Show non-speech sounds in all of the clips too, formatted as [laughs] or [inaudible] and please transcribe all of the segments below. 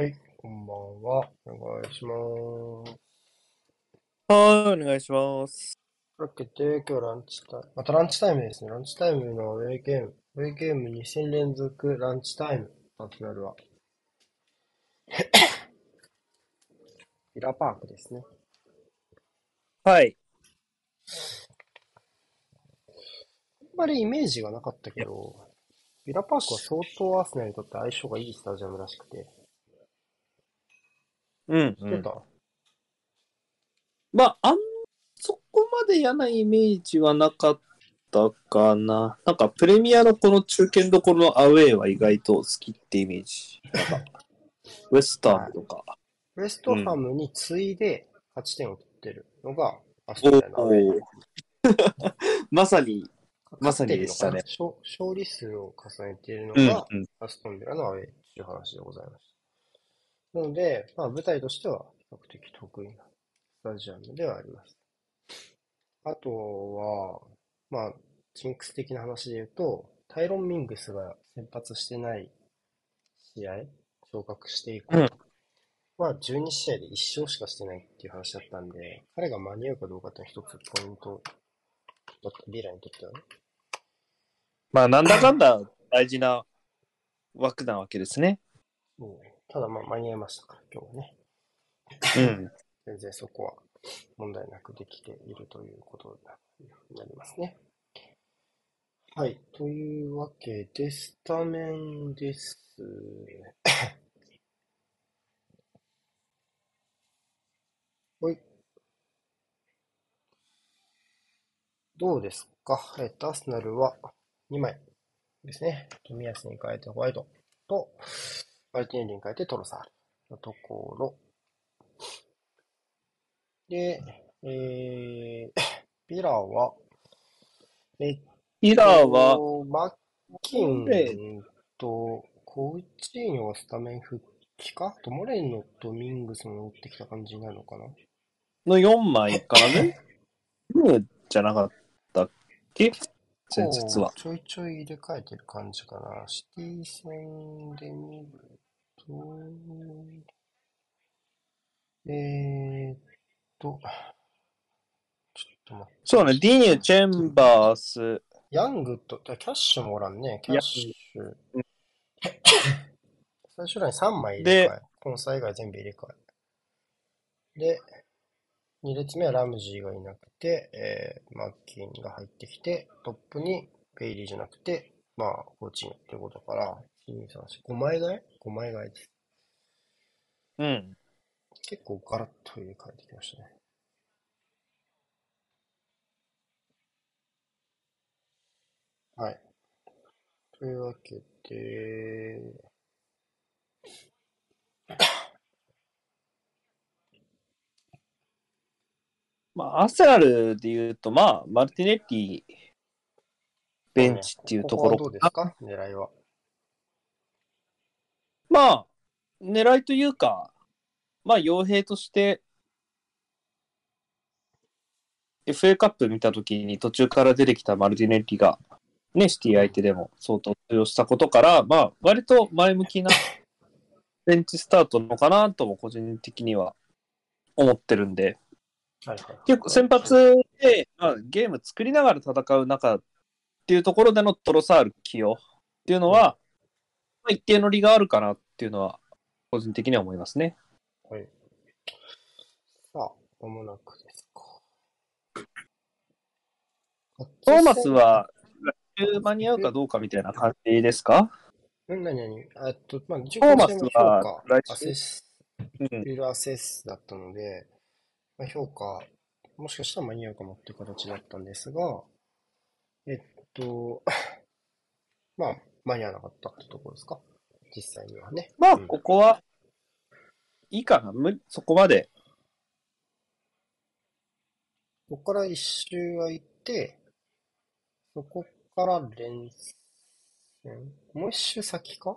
はい、こんばんは。お願いします。はい、お願いします。というわけで、今日ランチタイム、またランチタイムですね。ランチタイムのウェイゲーム。ウェイゲーム2戦連続ランチタイム。パートナルは。ビラパークですね。はい。あんまりイメージがなかったけど、ビラパークは相当アーセナルにとって相性がいいスタジアムらしくて。うん、知ってた、まあ、あん、そこまで嫌なイメージはなかったかな。なんか、プレミアのこの中堅どころのアウェイは意外と好きってイメージ。なんか、[laughs] ウェスタンとか。ウェストハムに次いで勝ち点を取ってるのがアストラリアのアウェイ。おお。まさに、まさにでしたね勝利数を重ねているのうん、が、うん。アストンビラのアウェイという話でございます。なので、まあ、舞台としては比較的得意なスタジアムではあります。あとは、まあ、ジンクス的な話で言うと、タイロン・ミングスが先発してない試合、昇格して以降うんは12試合で1勝しかしてないっていう話だったんで、彼が間に合うかどうかっていうのは一つポイントだった、ビラにとってはね。まあ、なんだかんだ大事な枠なわけですね。うんただまあ間に合いましたから、今日はね。うん。[laughs] 全然そこは問題なくできているということになりますね。はい。というわけで、スタメンです。[coughs] ほい。どうですか？えっと、アーセナルは2枚ですね。冨安に変えてホワイトと、マルティネリに変えてトロサール。のところ。で、えー、[coughs] ビラは、えっヒラーは、と、マッキンとコウチーニョがスタメン復帰か？あとモレノとミングスも乗ってきた感じになるのかな？の4枚からね。[laughs] ムじゃなかったっけ？前日は。ちょいちょい入れ替えてる感じかな。シティ戦で見ると、えーっと、ちょっと待って。そうね、ディニュー、チェンバース、ヤングと、キャッシュもおらんね。キャッシュ。[laughs] 最初らに3枚入れ替え。コンサ以外全部入れ替え。で、2列目はラムジーがいなくて、えー、マッキンが入ってきて、トップにベイリーじゃなくて、まあ、コーチンってことから、1、2、3、4、5枚替え ?5 枚替えです。うん。結構ガラッと入れ替えてきましたね。はい。というわけで、まあ、アーセナルで言うと、まあ、マルティネッリベンチっていうところここはどうですか？狙いは。まあ、狙いというか、まあ、傭兵として、FA カップ見たときに途中から出てきたマルティネッリが、ね、シティ相手でも相当通用したことから、まあ、割と前向きな [laughs] ベンチスタートなのかなとも個人的には思ってるんで、はいはい。結構先発で、まあ、ゲーム作りながら戦う中っていうところでのトロサール起用っていうのは、まあ、一定の利があるかなっていうのは個人的には思いますね。はい。さあ、まもなくですか。トーマスは来週間に合うかどうかみたいな感じですか？うん、何何？えっと、まあ、トトーマスは来週アセス、うんフ。ィルアセスだったので、まあ、評価、もしかしたら間に合うかもっていう形だったんですが、えっと、[laughs] まあ、間に合わなかったってところですか？実際にはね。まあ、うんここは、いいかな。無理そこまで。ここから一周空いて、そこから連戦？もう一周先か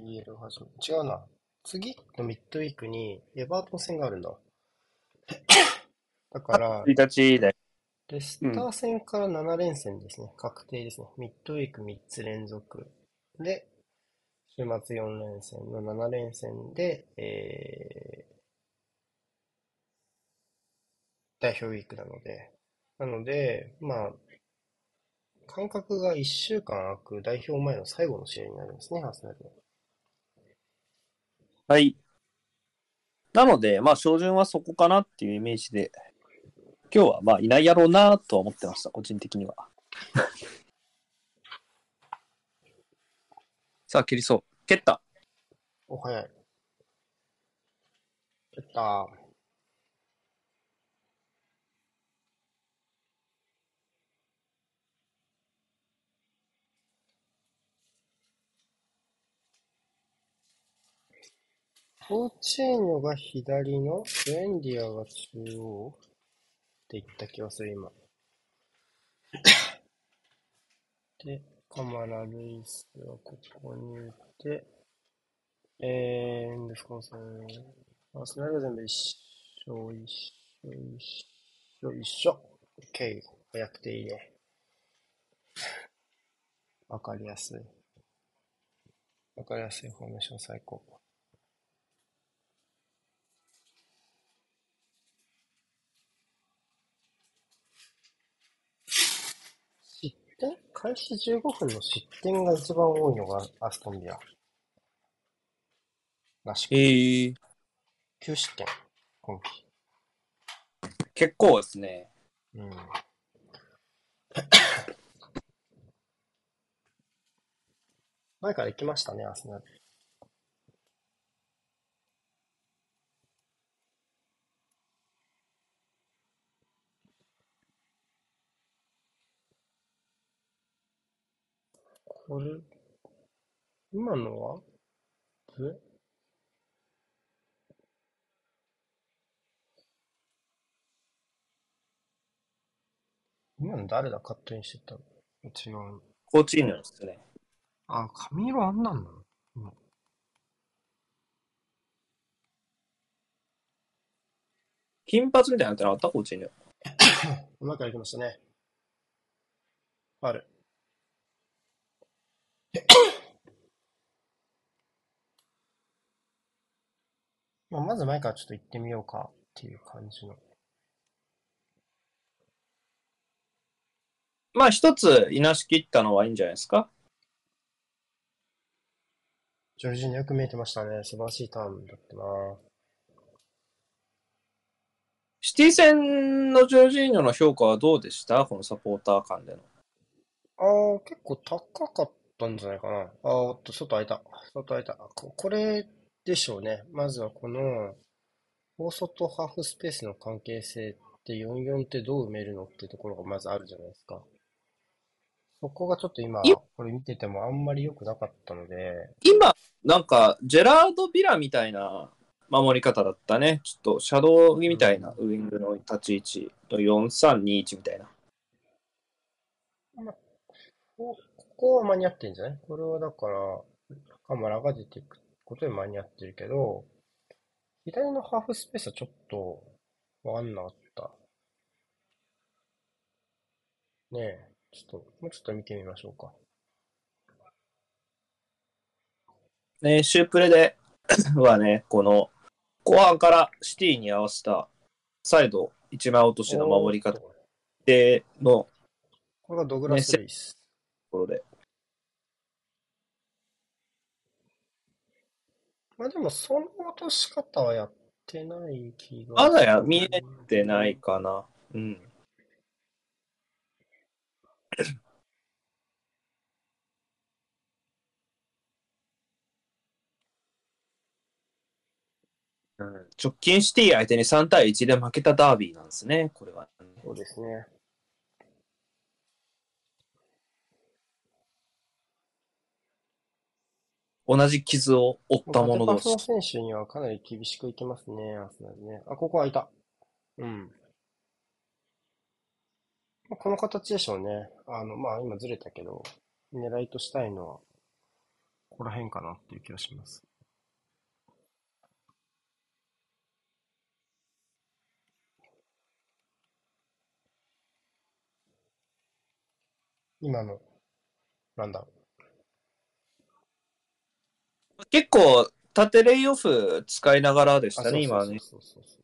?EL 始め。違うな。次のミッドウィークにエバートン戦があるんだ。[coughs] だから、1日で。レスター戦から7連戦ですね。確定ですね。ミッドウィーク3つ連続。で、週末4連戦の7連戦で、えー、代表ウィークなので、なので、まあ、間隔が1週間空く代表前の最後の試合になりますね、アーセナルは。はい。なので、まあ、照準はそこかなっていうイメージで、今日はまあ、いないやろうなとは思ってました、個人的には。[laughs] さあ、蹴りそう。蹴った。お、早い。蹴ったー。フォーチーニョが左の、ブエンディアが中央って言った気がする、今。[coughs] で、カマラ・ルイスはここにいて、えー、ですか、その、アーセナル全部一緒、一緒、一緒、一緒。OK。早くていいね。[coughs] わかりやすい。わかりやすいフォーメーション最高。失点開始15分の失点が一番多いのがアストンビア。らしく。えー、9失点。今季。結構ですね。うん。前から行きましたね、アーセナル。これ、今のは？え？今の誰だカットインしてたの？違う。コーチーニョですね。あ、髪色あんなんなの？今金髪みたいなのってなかった？コーチーニョ。前から行きましたね。ある。まあ、まず前からちょっと行ってみようかっていう感じの。まあ、一つ、いなし切ったのはいいんじゃないですか？ジョルジーニョよく見えてましたね。素晴らしいターンだったな。シティ戦のジョージーニョの評価はどうでした？このサポーター間での。ああ、結構高かったんじゃないかな。あーおっと、外開いた。外開いた。こ、これでしょうね。まずはこの、大外ハーフスペースの関係性って44ってどう埋めるのってところがまずあるじゃないですか。そこがちょっと今い、これ見ててもあんまり良くなかったので、今、なんか、ジェラード・ビラみたいな守り方だったね。ちょっと、シャドウみたいなウイングの立ち位置の4321みたいな。こここは間に合ってんじゃない？これはだから、カマラが出ていくことで間に合ってるけど、左のハーフスペースはちょっとわかんなかった。ねえ、ちょっと、もうちょっと見てみましょうか。ね、シュープレで [clears throat] はね、この、後半からシティに合わせた、サイド一枚落としの守り方でのとこれがドグラス・ルイス。ころで。まあでも、その落とし方はやってない気が。まだや見えてないかな。うん。[coughs] うん直近シティ相手に3対1で負けたダービーなんですね、これは。そうですね。同じ傷を負った者同士パス。の選手にはかなり厳しくいきますね、アーセナルね。あ、ここ開いた。うん。この形でしょうね。あの、まあ今ずれたけど、狙いとしたいのは、ここら辺かなっていう気がします。今の、なんだろう。結構、縦レイオフ使いながらでしたね、今ね。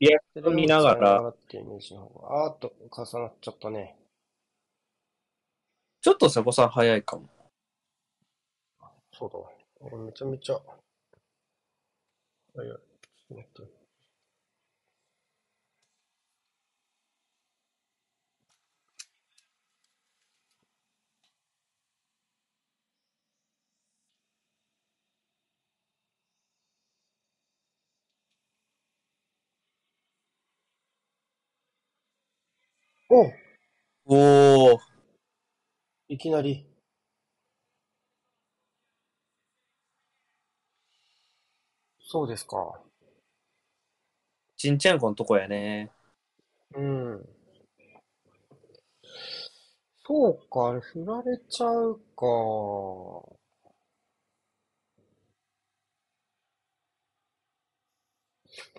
リアクト見ながら。あーっと重なっちゃったね。ちょっと瀬古さん早いかも。そうだわ。俺めちゃめちゃ。はいはい。おおー、いきなり。そうですか。チンチェンコのとこやね。うん。そうか、あれ、振られちゃうか。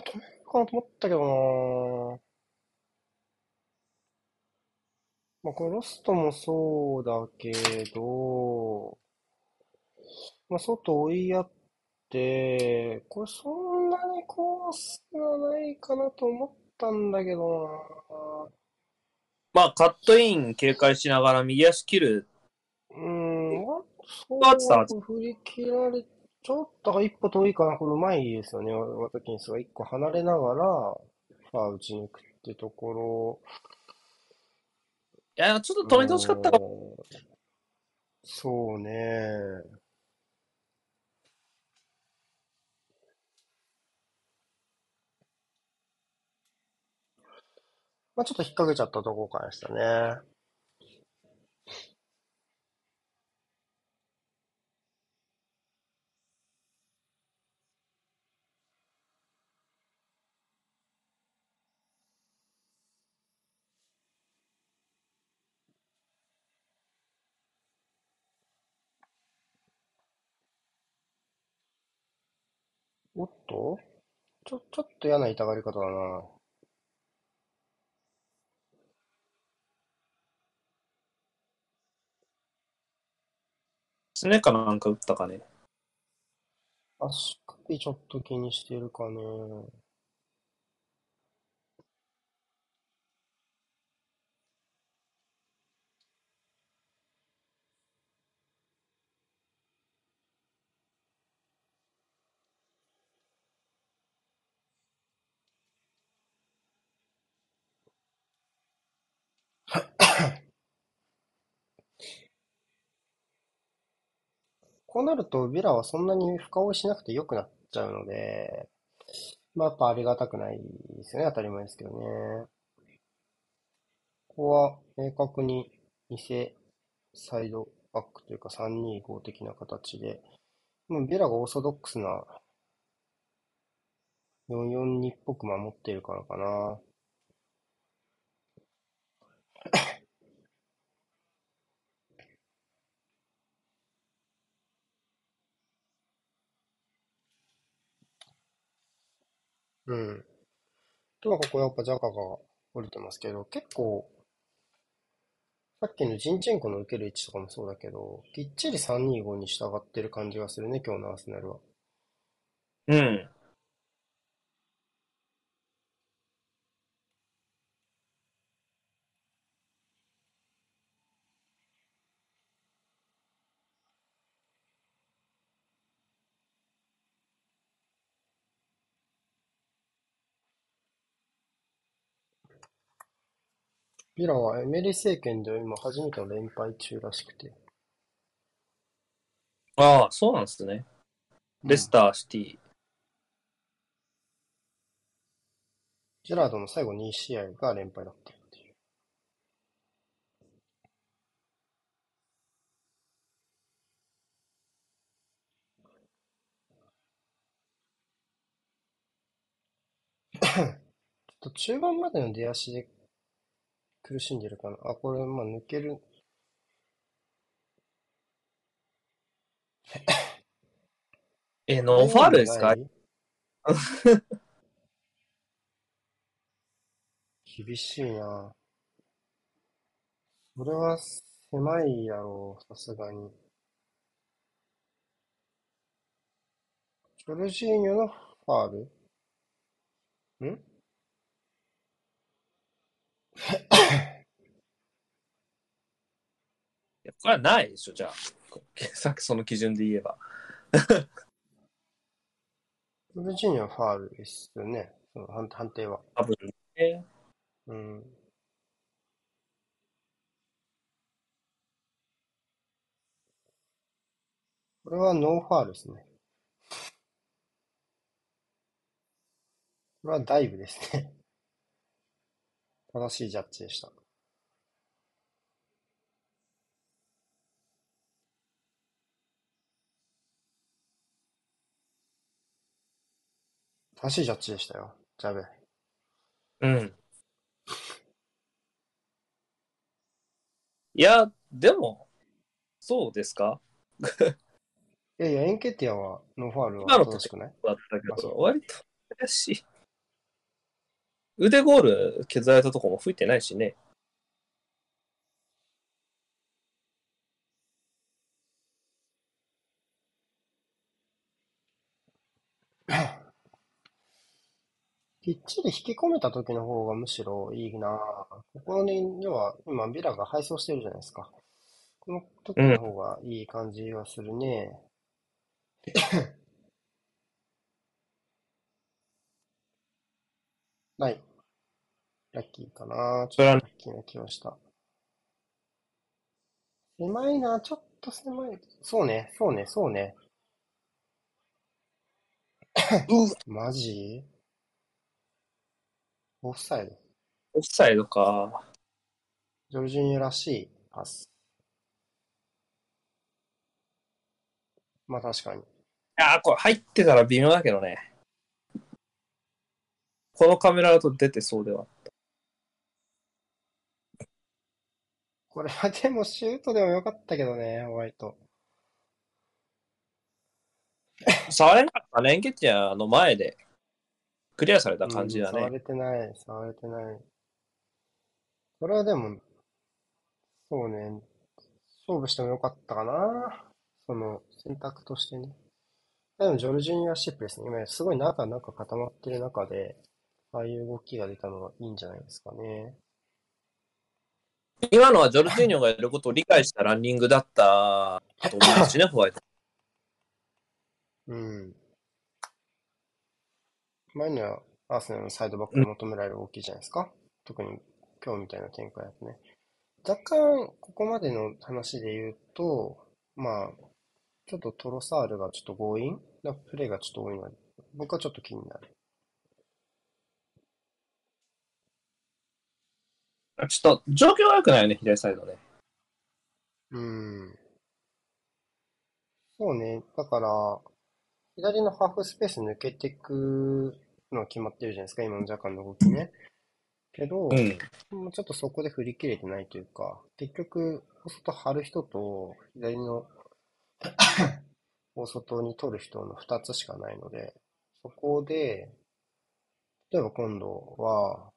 止めるかなと思ったけどな。まあ、これロストもそうだけど、まあ、外追いやって、これそんなにコースがないかなと思ったんだけどな。まあ、カットイン警戒しながら右足切る。うーん、あそう振り切られ、ちょっと一歩遠いかな。これうまいですよね。ワトキンスが一個離れながら、ファー打ち抜くってところ。いや、ちょっと止めてほしかったかも。そうね。まあちょっと引っ掛けちゃったとこからでしたね。おっと？ちょ、ちょっと嫌な痛がり方だな。すねかなんか打ったかね。足首ちょっと気にしてるかね。[coughs] こうなると、ヴィラはそんなに深追いしなくて良くなっちゃうので、まあ、やっぱありがたくないですよね。当たり前ですけどね。ここは明確に偽サイドバックというか325的な形で、もうヴィラがオーソドックスな442っぽく守っているからかな。うん。とはここやっぱジャカが降りてますけど、結構、さっきのジンチェンコの受ける位置とかもそうだけど、きっちり325に従ってる感じがするね、今日のアーセナルは。うん。ヴィラはエメリ政権では今初めての連敗中らしくて。ああ、そうなんですね。レスター、シティ。ジェラードの最後2試合が連敗だったっていう。[laughs] ちょっと中盤までの出足で苦しんでるかな？あ、これ、まあ抜ける。[laughs] え、ノーファールですか？[laughs] 厳しいな。それは狭いやろう、さすがに。ジョルジーニョのファール？ん？いやこれはないでしょ、じゃあ。さっきその基準で言えば。ジョルジーニョのファールですよね。その判判定は。ダブルね。うん。これはノーファールですね。これはダイブですね。正しいジャッジでした。正しいジャッジでしたよ。ジャベ。うん。いや、でも、そうですか？[laughs] いやいや、エンケティアはノーファールは今の正しくない？だったけあそうど、割と怪しい。腕ゴール削られたとこも吹いてないしね。[coughs] きっちり引き込めた時の方がむしろいいなぁ。ここに、要は今ビラが配送してるじゃないですか。この時の方がいい感じはするね。[laughs] ない。ラッキーかなちょっとラッキーな気がした。狭いなちょっと狭い。そうね、そうね、そうね。マジ？オフサイド。オフサイドか。ジョルジーニョらしいパス。まあ確かに。いやー、これ入ってたら微妙だけどね。このカメラだと出てそうでは。これはでもシュートでもよかったけどね、ホワイト。触れなかったね。エンケティアの前でクリアされた感じだね。うん触れてない、触れてない。これはでも、そうね、勝負してもよかったかな。その選択としてね。でもジョルジーニョらしいプレスね。今すごい中、中固まってる中で、ああいう動きが出たのがいいんじゃないですかね。今のはジョルジーニョがやることを理解したランニングだったと思うしね、[laughs] ホワイト。うん。前にはアーセナルのサイドバックに求められる大きいじゃないですか。特に今日みたいな展開だとね。若干、ここまでの話で言うと、まあ、ちょっとトロサールがちょっと強引なプレーがちょっと多いのは、僕はちょっと気になる。ちょっと状況が良くないよね、左サイドね。うん。そうね。だから、左のハーフスペース抜けていくのは決まってるじゃないですか、今のジャカンの動きね。けど、うん。もうちょっとそこで振り切れてないというか、結局、大外張る人と、左の [laughs] 大外に取る人の2つしかないので、そこで、例えば今度は、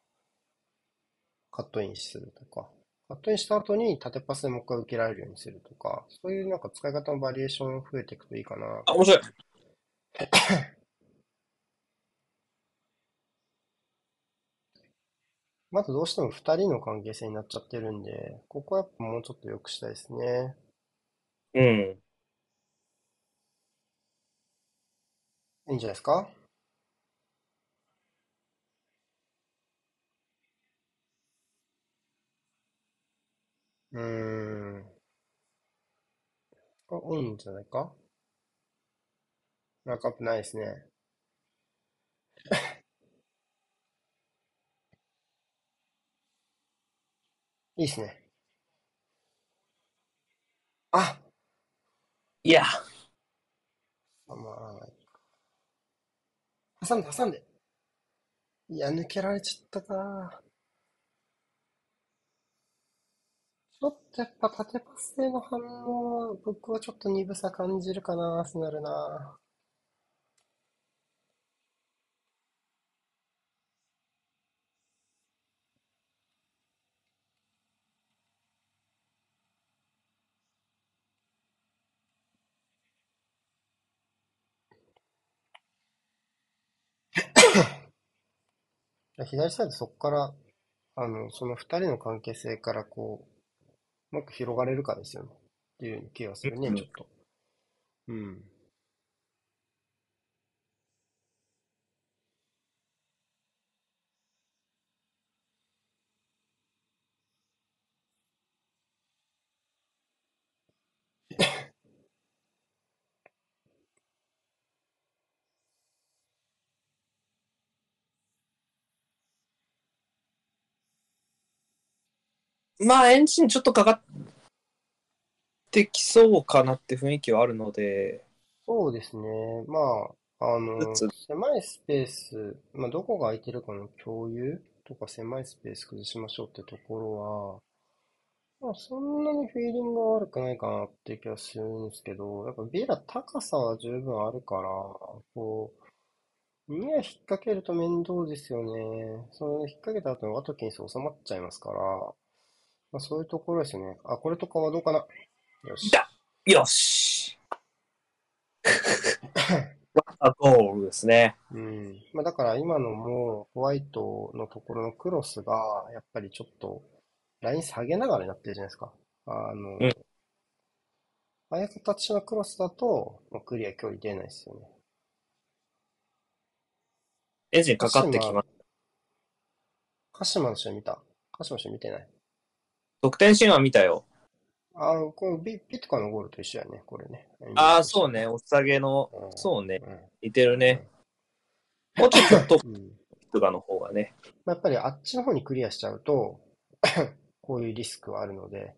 カットインするとか、カットインした後に縦パスでもう一回受けられるようにするとか、そういうなんか使い方のバリエーション増えていくといいかな。あ、面白い。[coughs] まずどうしても2人の関係性になっちゃってるんで、ここはやっぱもうちょっと良くしたいですね。うん。いいんじゃないですか？うーん。あ、多いんじゃないか？ランクアップないですね。[laughs] いいっすね。あいや、あまあ、挟んで、挟んで。いや、抜けられちゃったか。ちょっとやっぱ縦パス性の反応は、僕はちょっと鈍さ感じるかな、アスナルな。[coughs] 左サイドそこから、あの、その二人の関係性からこう、もっと広がれるかですよね。っていう気がするね、うんちょっと。うん。[laughs] まあ、エンジンちょっとかかってきそうかなって雰囲気はあるので、そうですね。まあ、あの、狭いスペース、まあ、どこが空いてるかの共有とか狭いスペース崩しましょうってところは、まあ、そんなにフィーリングは悪くないかなっていう気がするんですけど、やっぱビエラ高さは十分あるから、こう、ニア引っ掛けると面倒ですよね。その引っ掛けた後のワトキンス収まっちゃいますから、まあ、そういうところですよね。あ、これとかはどうかな。よし。いたよしあゴールですね。うん。まあ、だから今のもホワイトのところのクロスが、やっぱりちょっとライン下げながらになってるじゃないですか。あの、うんああいう形のクロスだと、まあ、クリア距離出ないですよね。エンジンかかってきます。鹿島の試合見た？鹿島の試合見てない？得点シーンは見たよ。あの、このビ、ビとかのゴールと一緒やね、これね。ああ、そうね。お下げの、うんそうね。うん似てるね。もうちょっとトッうんプがの方がね。まあやっぱりあっちの方にクリアしちゃうと、[coughs] こういうリスクはあるので、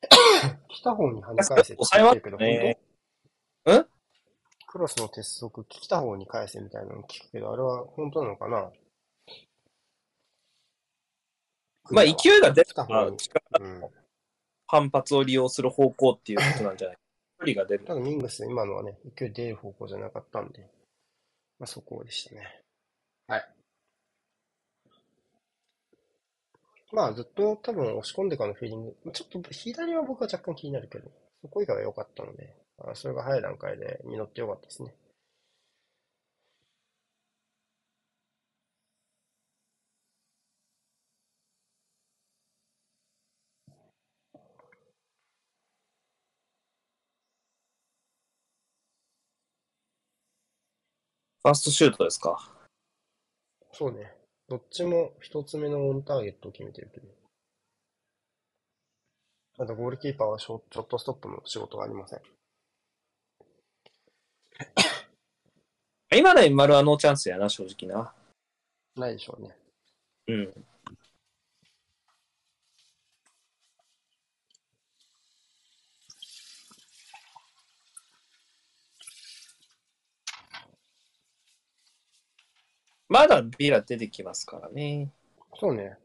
[coughs] 来た方に跳ね返せって言ってるけど、ね本当？ん？クロスの鉄則、来た方に返せみたいなの聞くけど、あれは本当なのかな？まあ、勢いが出た方に。うん。反発を利用する方向っていうことなんじゃない？距離が出る。ただミングス、今のはね、勢い出る方向じゃなかったんで、まあそこでしたね。はい。まあずっと多分押し込んでからのフィーリング、ちょっと左は僕は若干気になるけど、そこ以外は良かったので、あそれが早い段階で実って良かったですね。ァーストシュートですか？そうね。どっちも一つ目のオンターゲットを決めてるけど。ただゴールキーパーはショショットストップの仕事がありません。[coughs] 今の円丸はノーチャンスやな、正直な。ないでしょうね。うん。まだビラ出てきますからね。そうね。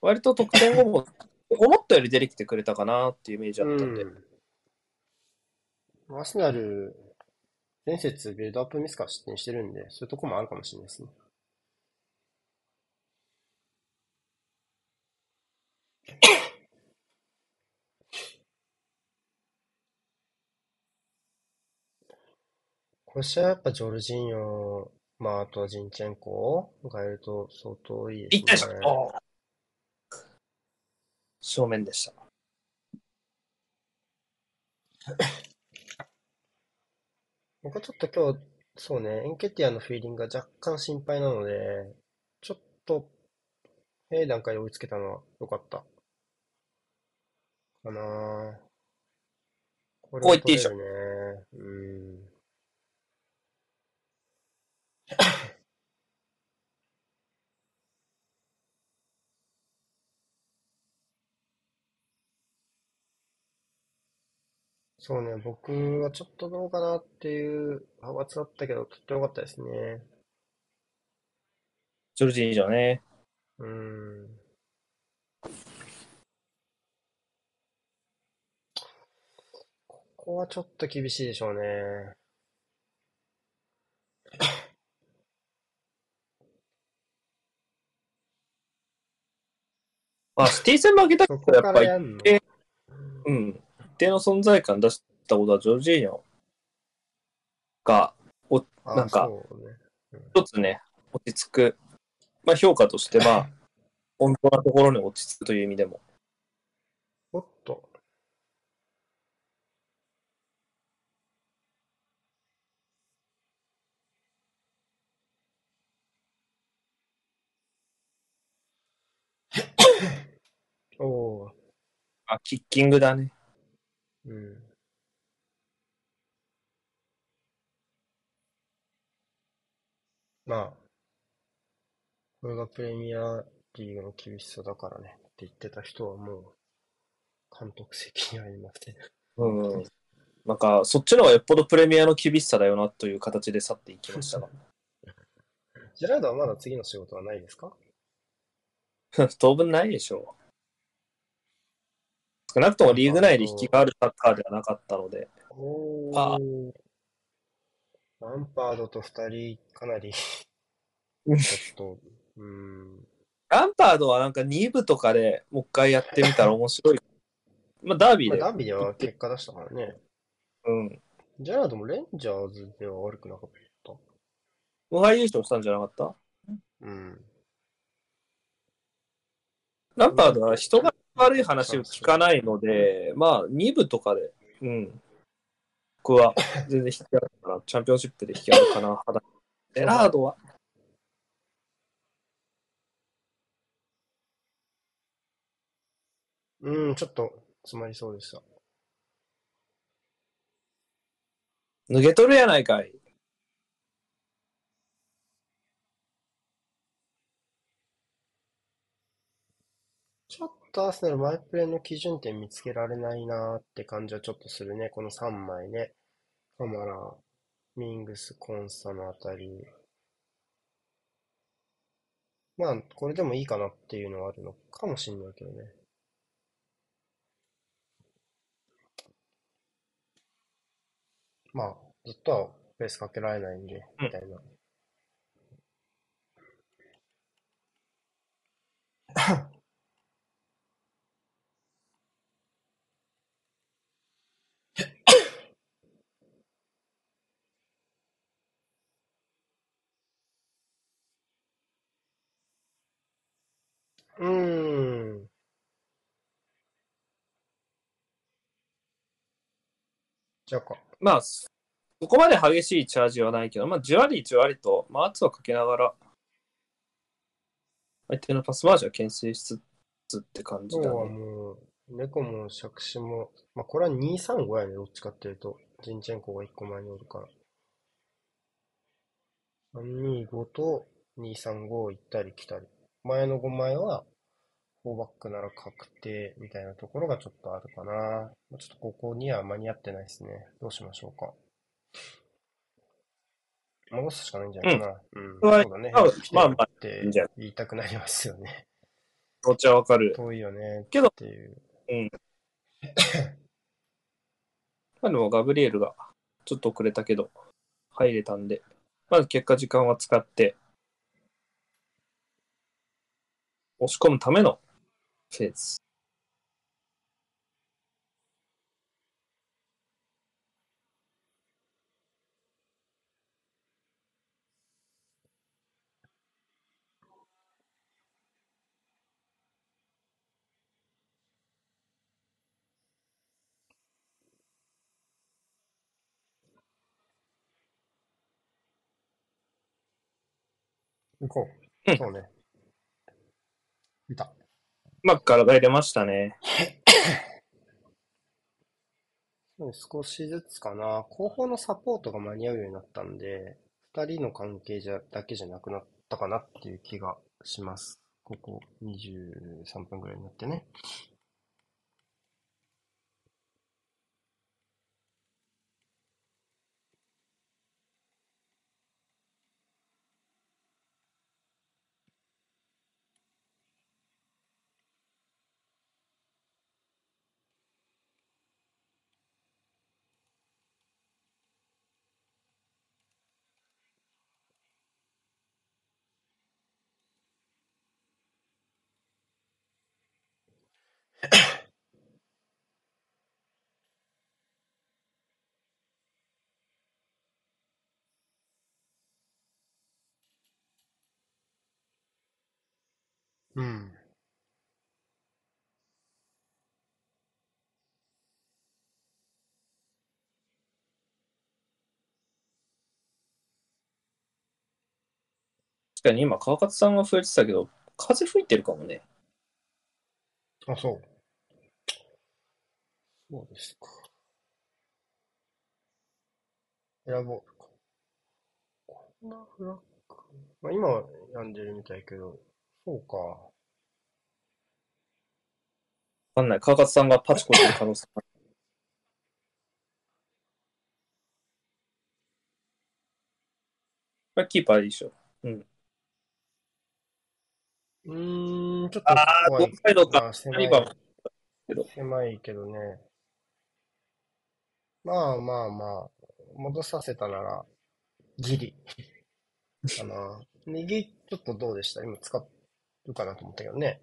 割と得点後も [laughs] 思ったより出てきてくれたかなっていうイメージあったんで。うん。アーセナル、前節ビルドアップミスから失点してるんで、そういうとこもあるかもしれないですね。[laughs] 今週はやっぱジョルジーニョ、まああとはジンチェンコがいると相当いいいったでしですね。ょ？正面でした。[laughs] 僕はちょっと今日、そうね、エンケティアのフィーリングが若干心配なので、ちょっと、早い段階で追いつけたのは良かった。かなぁ。これこう言っていいでしょ取れるね。うん。そうね、僕はちょっとどうかなっていう派閥だったけど、とっても良かったですね。ジョルジーニョね。うん。ここはちょっと厳しいでしょうね。まあ、シティ戦負けたけど、やっぱり、からやんの？えうん。一定の存在感出したことは、ジョルジーニョがあなんか。一つね、落ち着くまあ評価として、まあ、[laughs] 本当なところに落ち着くという意味でも。おっと。お [laughs] おー、あ、キッキングだね。うん。まあ、これがプレミアリーグの厳しさだからねって言ってた人はもう、監督席にありません。うん。なんか、そっちの方がよっぽどプレミアの厳しさだよなという形で去っていきましたが。[laughs] ジェラードはまだ次の仕事はないですか？[laughs] 当分ないでしょう。少なくともリーグ内で引きがあるサッカーではなかったので。おあー。ランパードと二人、かなり、ちうんょっと、うーん。ランパードはなんか2部とかでもう一回やってみたら面白い。まあ、ダービーまあ、で。ダービーでは結果出したからね。うん。ジェラードもレンジャーズでは悪くなかった？無敗優勝したんじゃなかった？うん。ランパードは人が悪い話を聞かないので、まあ2部とかで、うん。僕は全然引きあるから、チャンピオンシップで引きあるかな。肌エラードは？うん、ちょっと詰まりそうでした。脱げとるやないかい。ちょっとアーセナルマイプレーの基準点見つけられないなーって感じはちょっとするね。この3枚ね。カマラ、ミングス、コンサのあたり。まあ、これでもいいかなっていうのはあるのかもしんないけどね。まあ、ずっとはペースかけられないんで、みたいな。う [laughs] ーん。じゃあか。まあ、そこまで激しいチャージはないけど、まあ、じわりじわりと、まあ、圧をかけながら、相手のパス回しは牽制しつつって感じ今日はだね。もう、猫も杓子も、まあ、これは235やね、どっちかっていうと。ジンチェンコが1個前におるから。325と235行ったり来たり。前の5枚は、4バックなら確定みたいなところがちょっとあるかな。ちょっとここには間に合ってないですね。どうしましょうか。戻すしかないんじゃないかな。うん。はいそうだね。まあまあまあって言いたくなりますよね。気持ちはわかる。遠いよね。けどっていう。[coughs] まあでもガブリエルがちょっと遅れたけど、入れたんで、まず結果時間は使って、押し込むためのフェーズ。行こう。うんそうね。いた。まあ、柄が入れましたね。[coughs] 少しずつかな。後方のサポートが間に合うようになったんで、二人の関係じゃだけじゃなくなったかなっていう気がします。ここ23分ぐらいになってね。うん。確かに今、川勝さんが増えてたけど、風吹いてるかもね。あ、そう。そうですか。選ぼうか。こんなフラッグ。まあ、今は病んでるみたいけど、そうか。わかんない。川勝さんがパチコする可能性がある。これキーパーでいいでしょ。うーん、ちょっとあー怖いどっサイドかあ狭い狭いけどね。まあまあまあ、戻させたなら、ギリ。[laughs] かな。右、ちょっとどうでした？今使うかなと思ったけどね。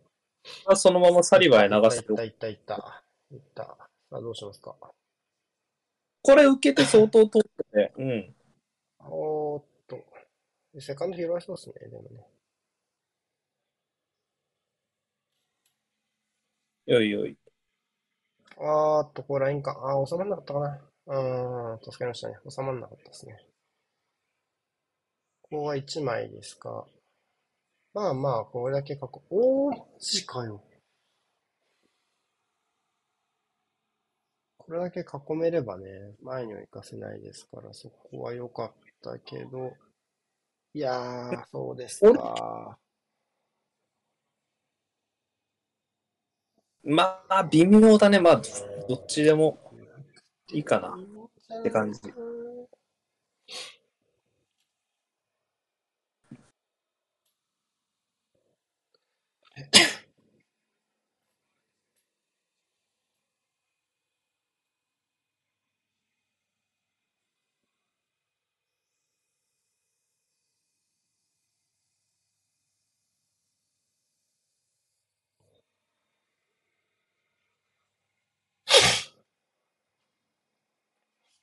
そのままサリバーへ流すいったいったいったいった。いった。さあ、どうしますか？これ受けて相当通ってて、うん。おーっと。セカンド拾わそうですね、でもね。よいよい。あーっと、ここラインか。あー、収まんなかったかな。うーん、助かりましたね。収まんなかったですね。ここは1枚ですか。まあまあ、これだけ囲、おー、マジかよ。これだけ囲めればね、前には行かせないですから、そこは良かったけど、いやー、そうですか。まあ、微妙だね。まあ、どっちでもいいかな。って感じ。[coughs]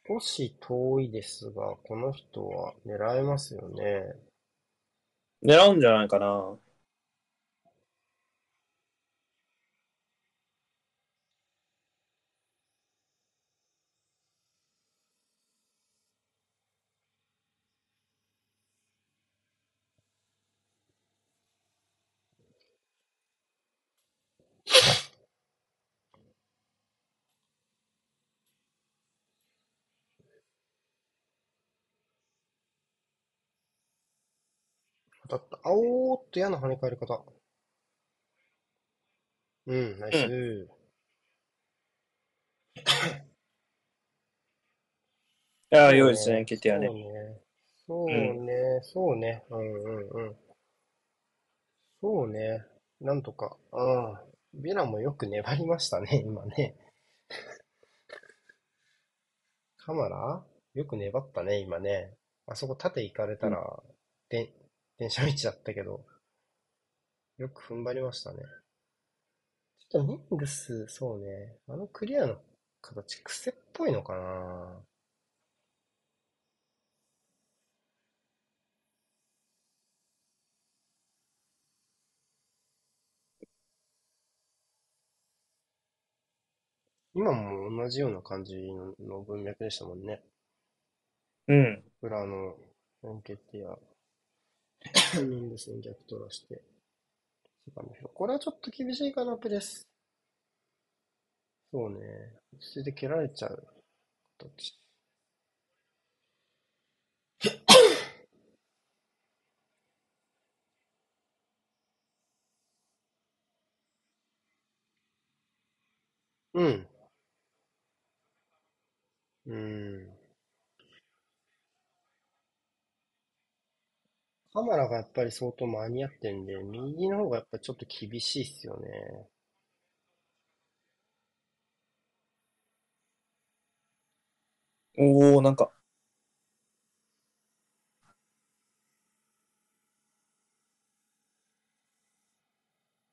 少し遠いですが、この人は狙えますよね。狙うんじゃないかな。当たった。あおーっと嫌な跳ね返り方。うん、ナイス。いや、良いですね、決定はね。そうね。そうね、そうね。うんうんうん。そうね。なんとか。うん。ビラもよく粘りましたね、[laughs] 今ね。カマラ？よく粘ったね、今ね。あそこ縦行かれたら、で、電車道だったけど、よく踏ん張りましたね。ちょっとミングス、そうね。あのクリアの形、癖っぽいのかな今も同じような感じのの文脈でしたもんね。うん。裏のエンケティア、ミングスに逆取らして、これはちょっと厳しいかな、プレス。そうね。落ち着いて蹴られちゃう形。うん。うん。カマラがやっぱり相当間に合ってんで、右の方がやっぱりちょっと厳しいっすよね。おー、なんか、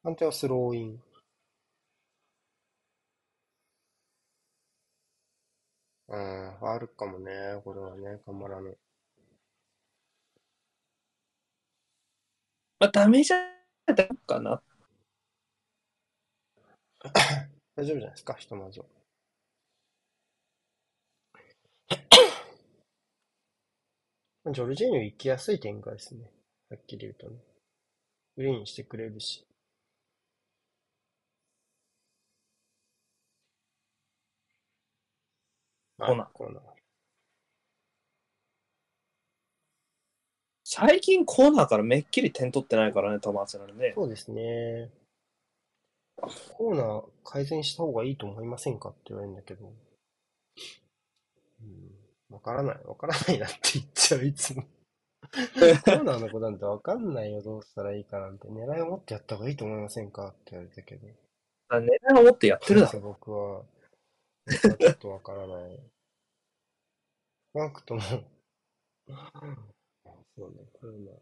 判定はスローイン。うん、ファウルかもね、これはね、カマラの。まあ、ダメじゃダメかな。[coughs] 大丈夫じゃないですか、ひとまずは。[coughs] ジョルジーニョ行きやすい展開ですね。はっきり言うとね。グリーンしてくれるし。コーナーコーナー。最近コーナーからめっきり点取ってないからね、トマスナルね。そうですね。コーナー改善した方がいいと思いませんかって言われるんだけど。うん。わからない。わからないなって言っちゃう、いつも。コーナーの子なんてわかんないよ、どうしたらいいかなんて。狙いを持ってやった方がいいと思いませんかって言われたけど。あ狙いを持ってやってるだろ。僕は、僕はちょっとわからない。少なくとも、そうね、コーナー。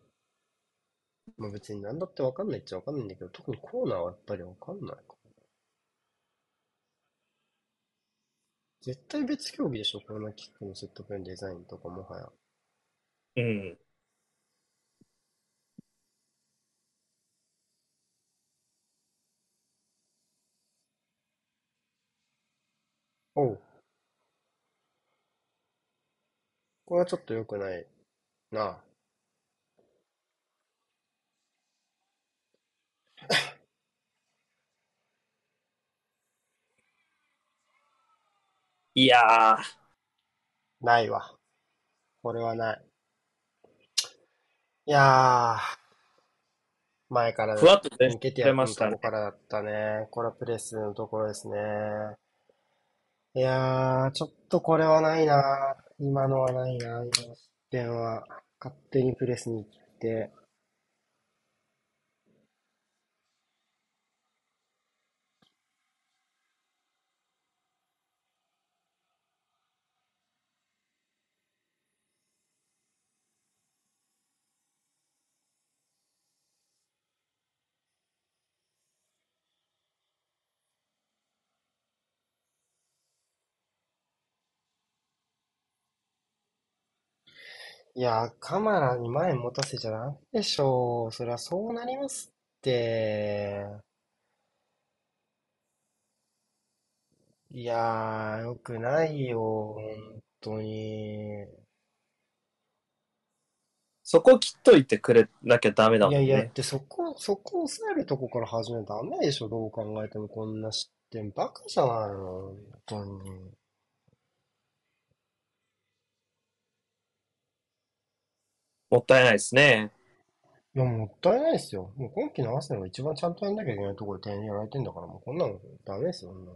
まあ別に何だってわかんないっちゃわかんないんだけど、特にコーナーはやっぱりわかんないかな。絶対別競技でしょ、コーナーキックのセットプレーのデザインとかもはや。うん。おう。これはちょっと良くないな。いやー、ないわ。これはない。いやー、前からふわっと抜けてやましたねこからだったね。これはプレスのところですね。いやー、ちょっとこれはないな。今のはないな。今の失点は。勝手にプレスに行って。いやー、カマラに前持たせちゃダメでしょう。そりゃそうなりますって。いやー、よくないよ。本当に。そこ切っといてくれなきゃダメだもんね。いやいや、ってそこ、そこを抑えるとこから始めるとダメでしょ。どう考えてもこんな失点バカじゃないの。本当に。もったいないですね。いや、もったいないですよ。もう今季のアーセナが一番ちゃんとやんなきゃいけないところで点やられてんだから、もうこんなのダメですよ、こんな。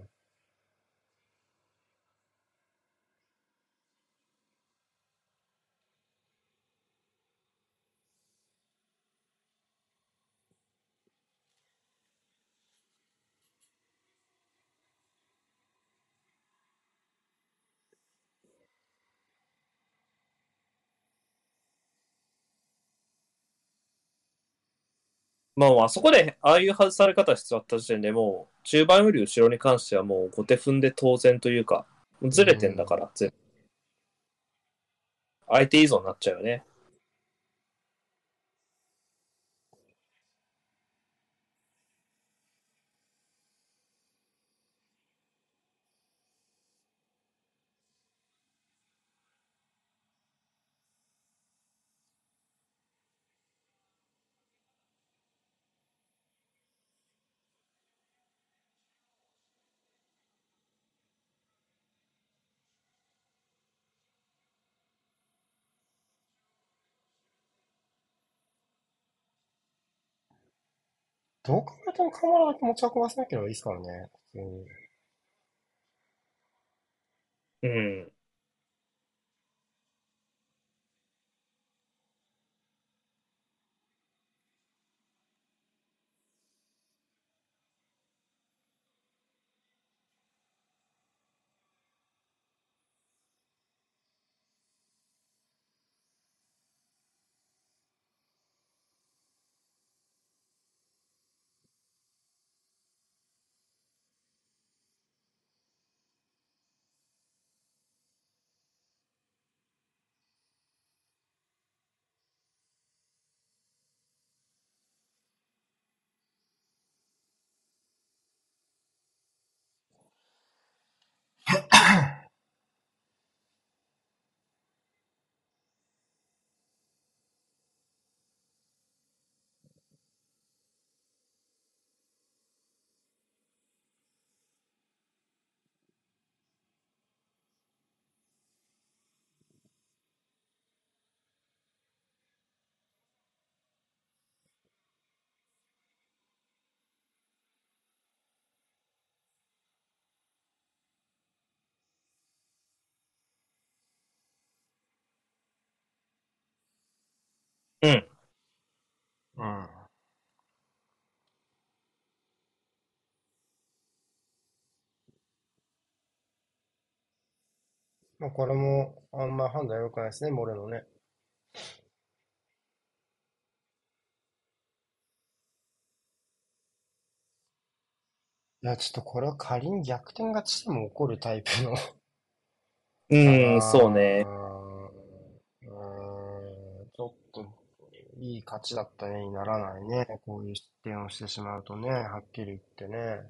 まあ、あそこで、ああいう外され方しちゃった時点でもう、中盤より後ろに関してはもう後手踏んで当然というか、ずれてんだから、全部相手依存になっちゃうよね。どう考えてもカメラだけ持ち運ばせなければいいですからね。普通に。うん。これもあんま判断良くないですね、モレノね。いや、ちょっとこれは仮に逆転勝ちしても起こるタイプのうん、そうあね。ーうーん、ちょっといい勝ちだったねにならないね。こういう失点をしてしまうとね、はっきり言ってね。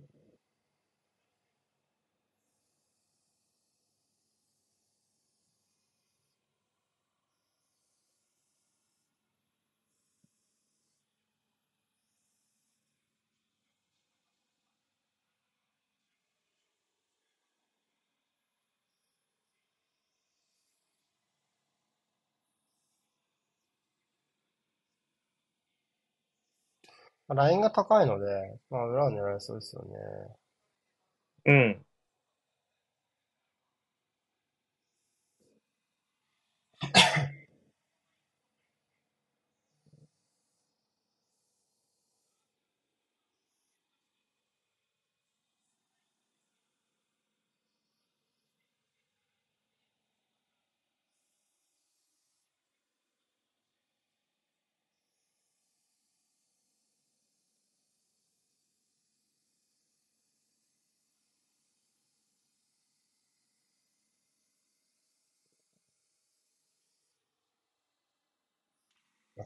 ラインが高いので、まあ裏を狙いそうですよね。うん。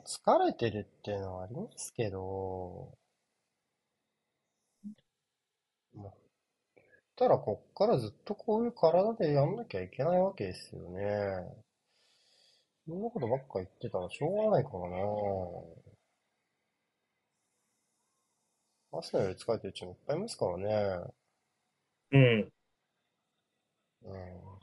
疲れてるっていうのはありますけど、たらこっからずっとこういう体でやんなきゃいけないわけですよね。そんなことばっか言ってたらしょうがないからな。アスナより疲れてるチームいっぱいいますからね。うん。うん。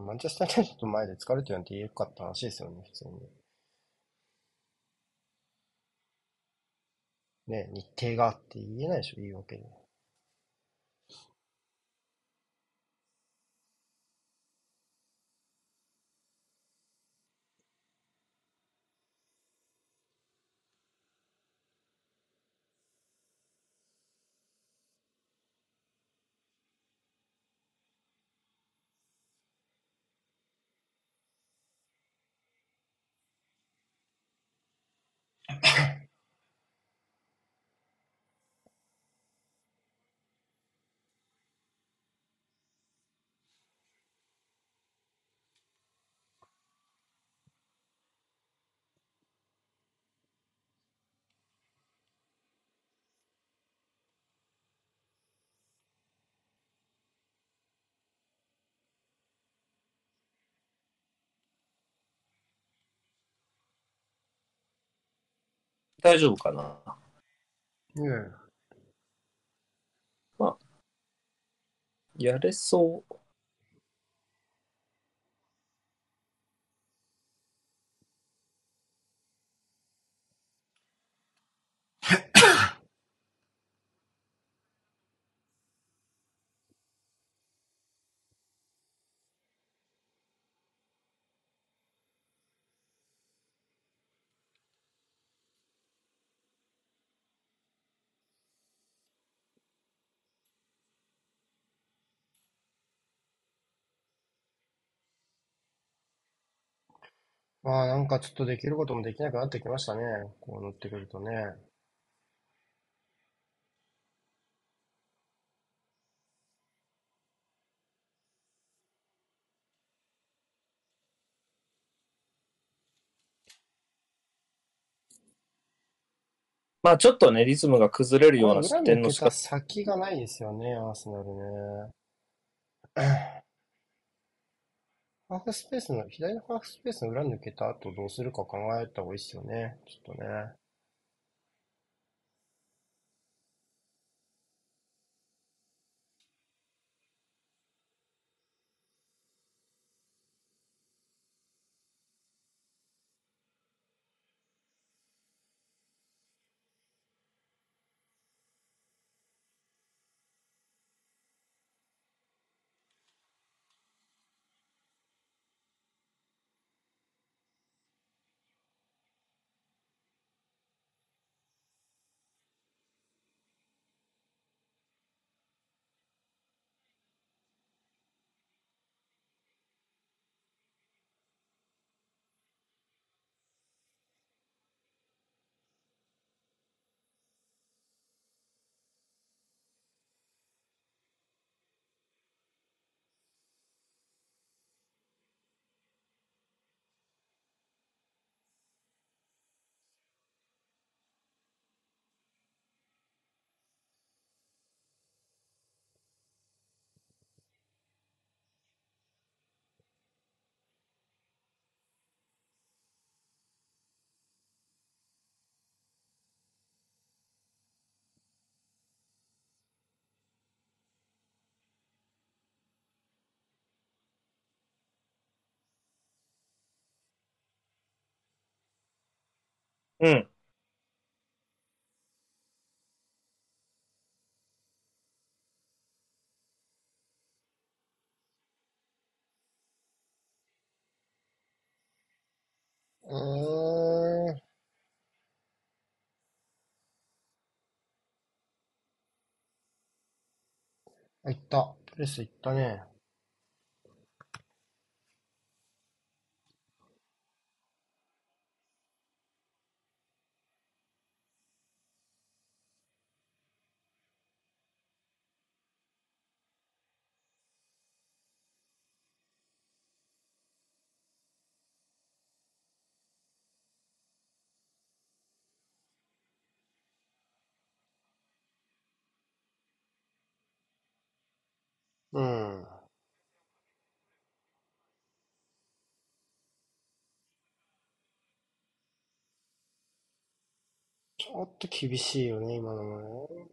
マンチェスター・ユナイテッド前で疲れてるなんて言えるかって話ですよね、普通に。ね、日程があって言えないでしょ、言い訳に。大丈夫かな？うん。やれそう。[laughs] まあなんかちょっとできることもできなくなってきましたね。こう乗ってくるとね。まあちょっとね、リズムが崩れるような失点の仕方。先がないですよね、アーセナルね。ハーフスペースの、左のハーフスペースの裏抜けた後どうするか考えた方がいいっすよね。ちょっとね。うん。うん。あ、いった。プレスいったね。うん。ちょっと厳しいよね、今のもね。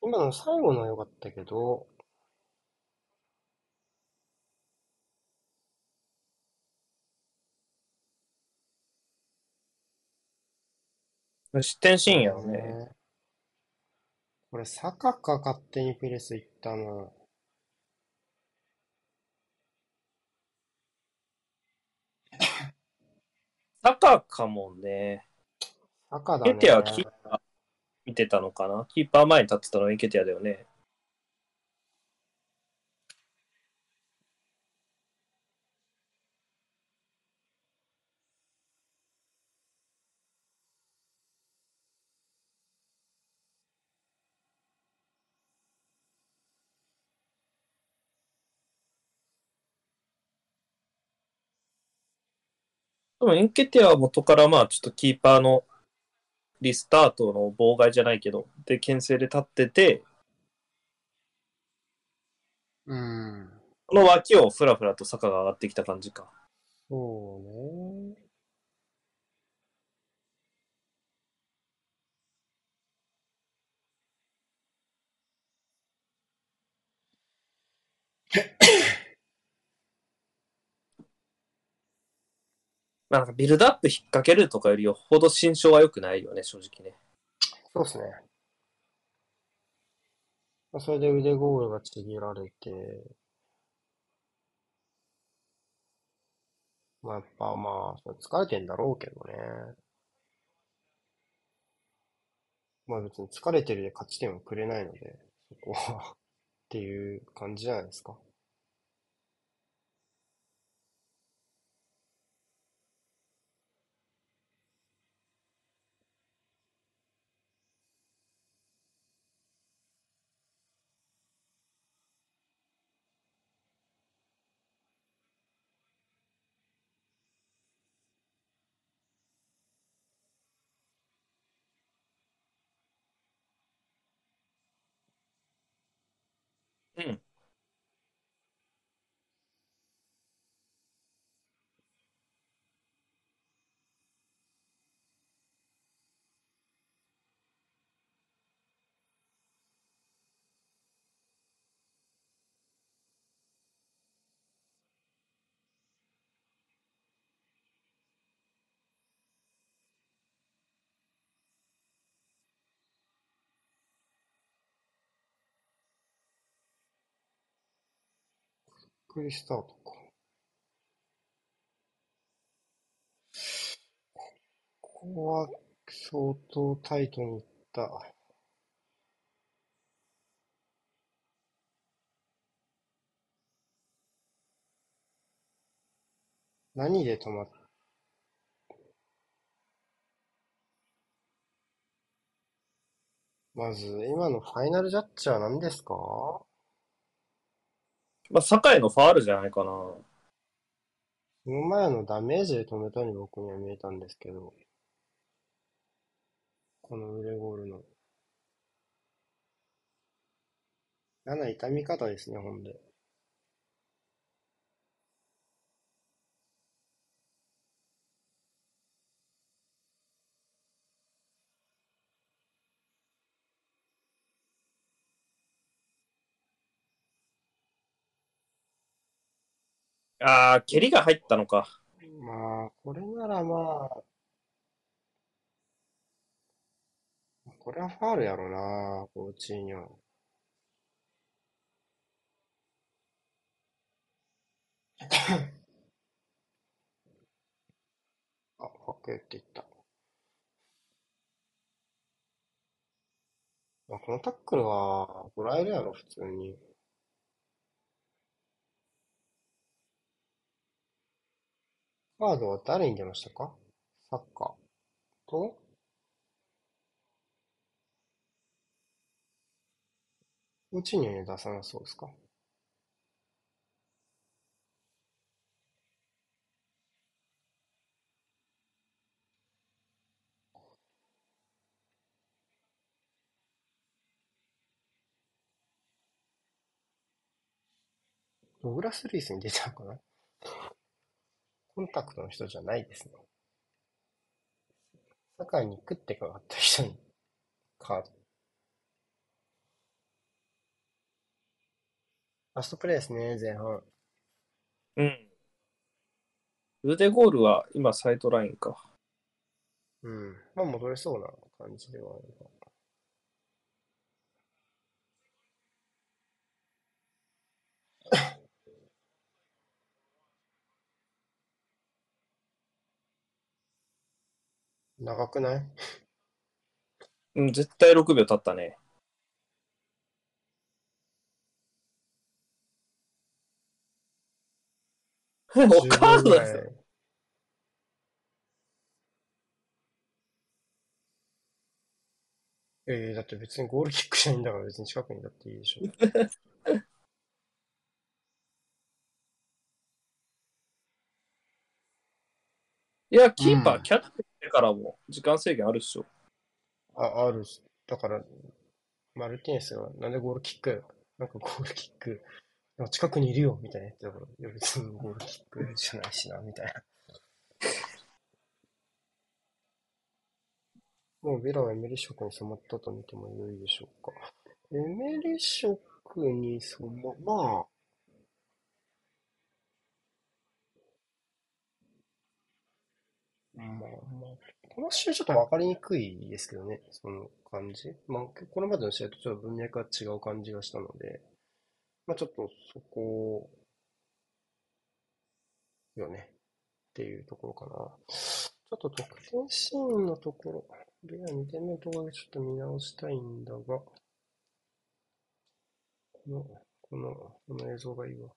今の最後のは良かったけど、失点シーンやろね。ねこれ、坂か勝手にプレスいったの。[coughs] サカかもね。坂だね。ケティアはキーパー見てたのかな？キーパー前に立ってたのはケティアだよね。でもエンケティアは元からまあちょっとキーパーのリスタートの妨害じゃないけど、で、牽制で立ってて、うん。この脇をふらふらと坂が上がってきた感じか。そうね。まあなんかビルドアップ引っ掛けるとかよりよほど心象は良くないよね、正直ね。そうですね。まあそれで腕ゴールがちぎられて、まあやっぱまあ、疲れてんだろうけどね。まあ別に疲れてるで勝ち点はくれないので、そこは [laughs] っていう感じじゃないですか。うん。クリスタートか。ここは相当タイトにいった。何で止まっまず、今のファイナルジャッジは何ですか？まあ、坂井のファールじゃないかな。その前のダメージで止めたように僕には見えたんですけど、この腕ゴールの。嫌な痛み方ですね、ほんで。ああ、蹴りが入ったのか。まあ、これならまあ、これはファールやろな、コーチーニョ。[coughs] あ、ファックって言った。まあ、このタックルは、もらえるやろ、普通に。カードは誰に出ましたか？サッカーと？うちには出さなそうですか？ドグラス・ルイスに出ちゃうかな？コンタクトの人じゃないですね。酒井に食ってかかった人にカード。ラストプレイですね、前半。うん。腕ゴールは今サイドラインか。うん。まあ戻れそうな感じではあるが。長くない？うん、絶対6秒経ったね。[laughs] わかんないですよ。ええー、だって別にゴールキックじゃないんだから別に近くにだっていいでしょ。[laughs] いや、キーパー、キャッチしてからも時間制限あるっしょ。あ、あるし。だから、マルティネスがなんでゴールキックなんかゴールキック、近くにいるよみたいなやつだから、いや別にゴールキックじゃないしな、みたいな。[laughs] もうヴィラはエメリ色に染まったと見ても良いでしょうか。エメリ色に染ま、まあ、まあまあ、この試合ちょっと分かりにくいですけどね、その感じ。まあ、これまでの試合とちょっと文脈が違う感じがしたので、まあちょっとそこよね、っていうところかな。ちょっと得点シーンのところ、レア2点目のところでちょっと見直したいんだが、この、この、この映像がいいわ。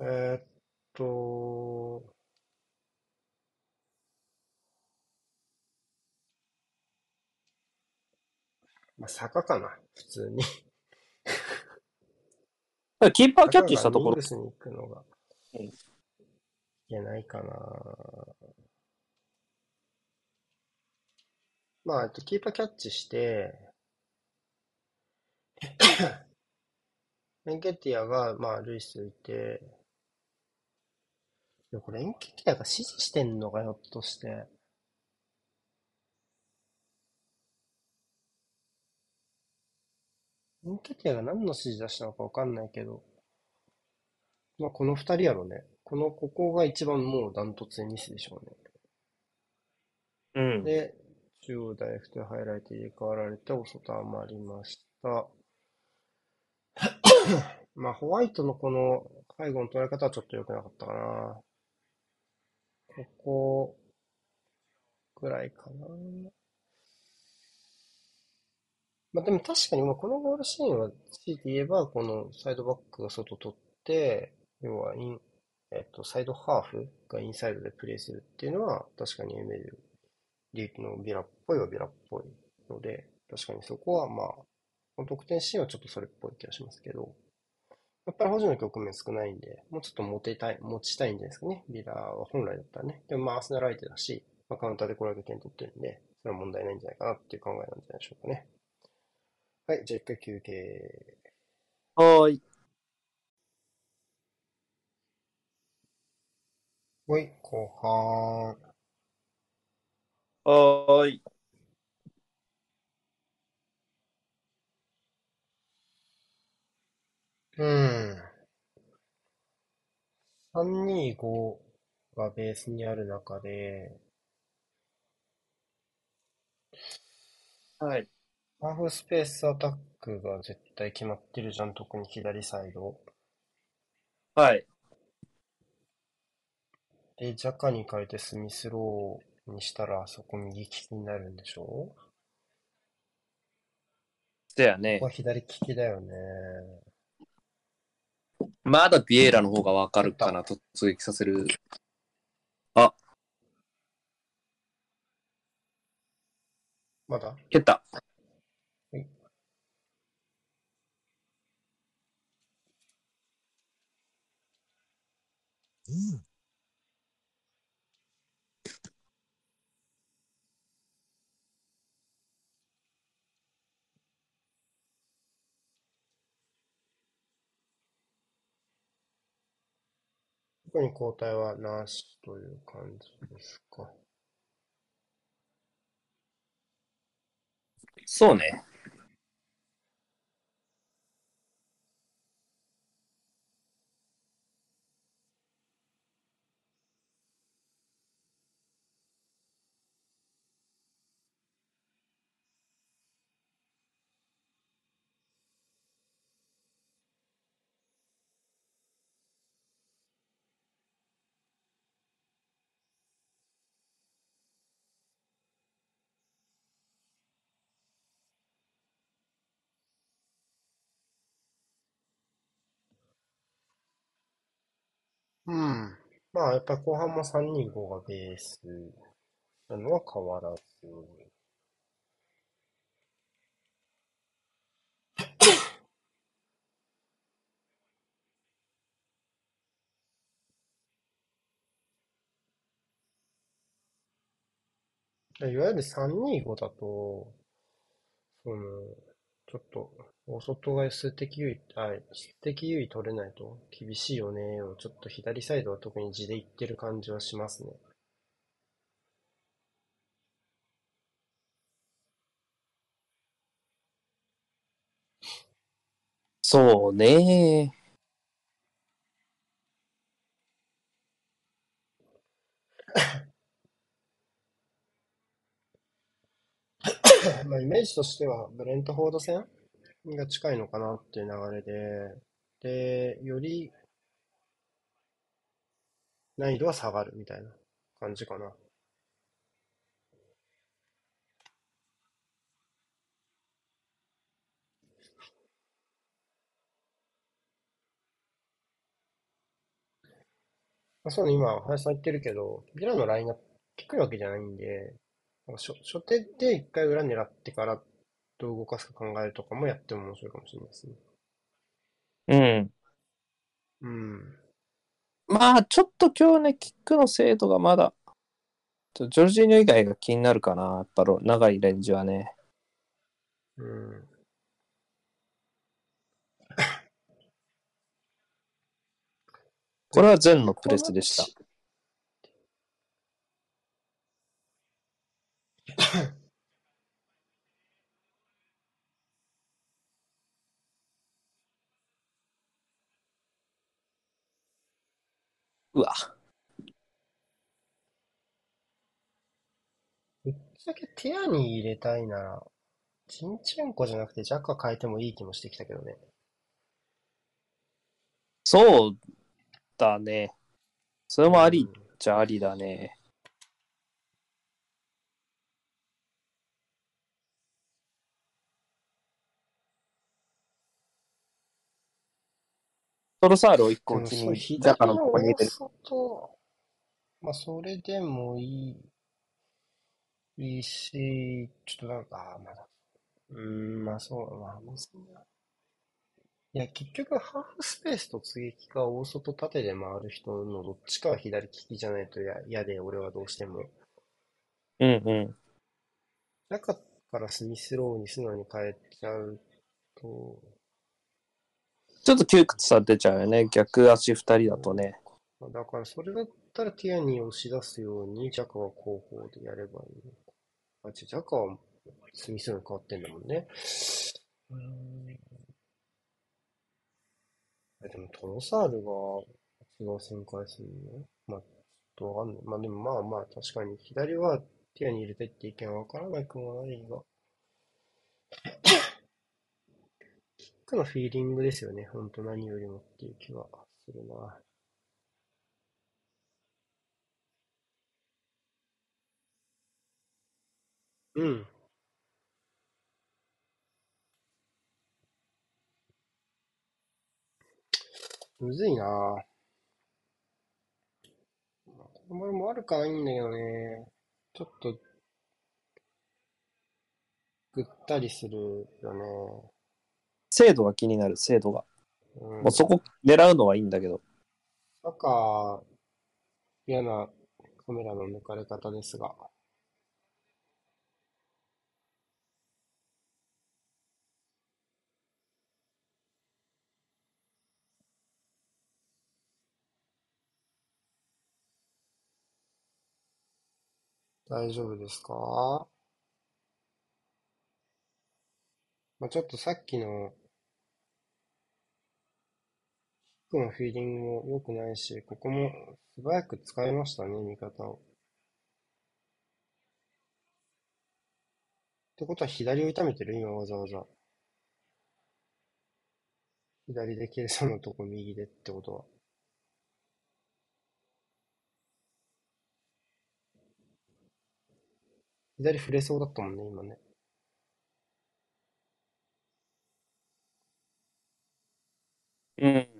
えー、っと、まあ、坂かな、普通に [laughs] キーパーキャッチしたところ。に行くのが、いけないかな。まあ、キーパーキャッチして、[coughs] エンケティアが、まあ、ルイスいて、これエンケティアが指示してんのか、ひょっとして。エンケティアが何の指示出したのかわかんないけど、まあこの二人やろね。この、ここが一番もうダントツでミスでしょうね。うん。で、中央大福でハイライト入れ替わられて、お外余りました。[coughs] まあホワイトのこの背後の捉え方はちょっと良くなかったかな。ここ、ぐらいかな。まあでも確かに、まあこのゴールシーンは、強いて言えば、このサイドバックが外取って、要はイン、えっと、サイドハーフがインサイドでプレイするっていうのは、確かにエメルリープのビラっぽいはビラっぽいので、確かにそこはまあ、得点シーンはちょっとそれっぽい気がしますけど、やっぱり保持の局面少ないんで、もうちょっと持てたい、持ちたいんじゃないですかね。ビラは本来だったらね。でもまあ、アスナラ相手だし、まあ、カウンターでこれだけ点取ってるんで、それは問題ないんじゃないかなっていう考えなんじゃないでしょうかね。はい、じゃあ一回休憩。はーい。はい、後半。はーい。うん。325がベースにある中で、はい。ハーフスペースアタックが絶対決まってるじゃん、特に左サイド。はい。で、ジャカに変えてスミスローにしたら、そこ右利きになるんでしょ？こそやねこ。は左利きだよね。まだビエイラの方がわかるかな、突撃させる。まだ？蹴った。特に交代はなしという感じですか。そうね。うん。まあ、やっぱり後半も325がベースなのは変わらず。いわゆる325だと、その、ちょっと、大外が数的優位、あ、質的優位取れないと厳しいよねを、ちょっと左サイドは特に地でいってる感じはしますね。そうね。[coughs] まあ、イメージとしては、ブレントフォード戦？が近いのかなっていう流れで、で、より難易度は下がるみたいな感じかな。あ、そうね、今、林さん言ってるけど、ビラのラインが低いわけじゃないんで、なんか初、初手で一回裏狙ってからどう動かすか考えるとかもやっても面白いかもしれないですね。うん。うん。まあ、ちょっと今日ね、キックの精度がまだ、ちょジョルジーニョ以外が気になるかな。やっぱろ長いレンジはね。うん。これは全のプレスでした。うわ。ぶっちゃけティアに入れたいなら、チンチェンコじゃなくてジャッカ変えてもいい気もしてきたけどね。そうだね。それもありうんっちゃありだね。トロサールを一でもそう、個気に、左ジャカののとこに入れて大外、まあ、それでもいい、いいし、ちょっとなんか、まだ、うーん、まあそう、まあ、むずいな。いや、結局、ハーフスペースと追撃か大外縦で回る人のどっちかは左利きじゃないとや嫌で、俺はどうしても。うんうん。中からスミスローに素直に変えちゃうと、ちょっと窮屈さ出ちゃうよね。逆足二人だとね。だからそれだったらティアニーを押し出すように、ジャカは後方でやればいい。あ、違うジャカはスミスに変わってんだもんね。うーん。えでもトロサールが動旋回するの？まあ、ちょっとわかんない。まあでもまあまあ、確かに左はティアに入れてって意見はわからなくもないが。ックのフィーリングですよね。ほんと何よりもっていう気はするな。うん。むずいなぁ。このボールも悪くはないんだけどね。ちょっと、ぐったりするよね精度が気になる、精度が。ね。うん。もうそこ狙うのはいいんだけど。赤、嫌なカメラの抜かれ方ですが。大丈夫ですか？まあ、ちょっとさっきのキックのフィーリングも良くないし、ここも素早く使いましたね、味方を。ってことは左を痛めてる今わざわざ。左で蹴れそうなとこ右でってことは。左触れそうだったもんね、今ね。うん。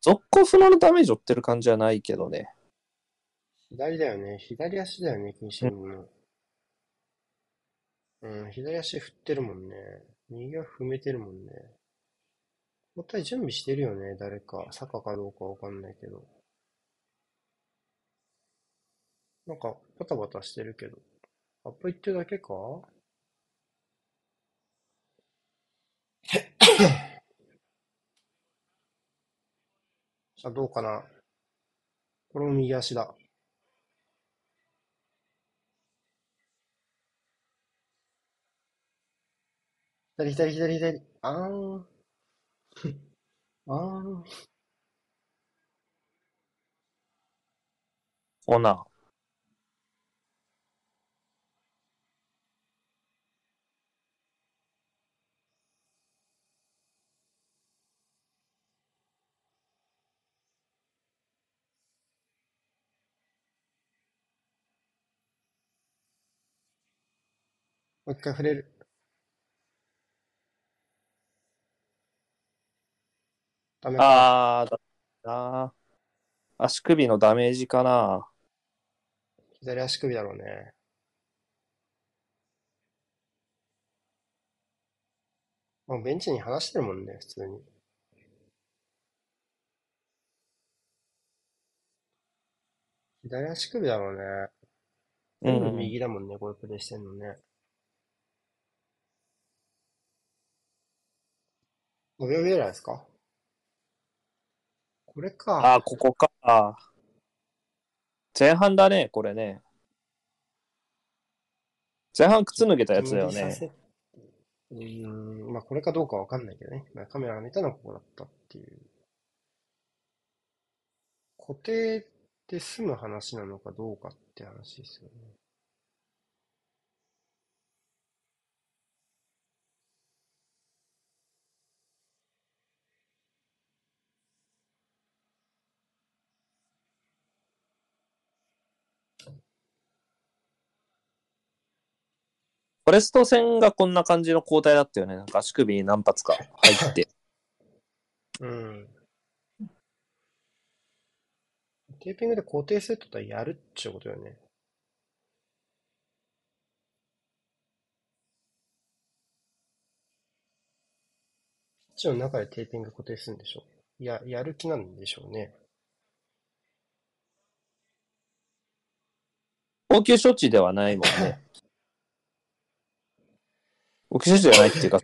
続行不能のダメージを負ってる感じはないけどね。左だよね。左足だよね、気にしてるの。うん、左足振ってるもんね。右は踏めてるもんね。交代準備してるよね、誰か。坂かどうかわかんないけど。なんか、バタバタしてるけど。アップ行ってるだけか？さあ、どうかな。これも右足だ。左、左、左、左。あーん。[laughs] あーん。ほな。もう一回触れる。ダメか。あー、だな足首のダメージかな。左足首だろうね。もうベンチに離してるもんね、普通に。左足首だろうね。う全部ん。右だもんね、こういうプレーしてんのね。お呼びじゃないですか？これか。あー、ここか。前半だね、これね。前半靴脱げたやつだよね。うーん、まあこれかどうかわかんないけどね。まあ、カメラが見たのはここだったっていう。固定で済む話なのかどうかって話ですよね。フォレスト戦がこんな感じの交代だったよね。なんか足首に何発か入って。うん。テーピングで固定セットとやるっちゅうことよね。ピッチの中でテーピング固定するんでしょいや、やる気なんでしょうね。応急処置ではないもんね。[laughs] 応急処置じゃないっていうか、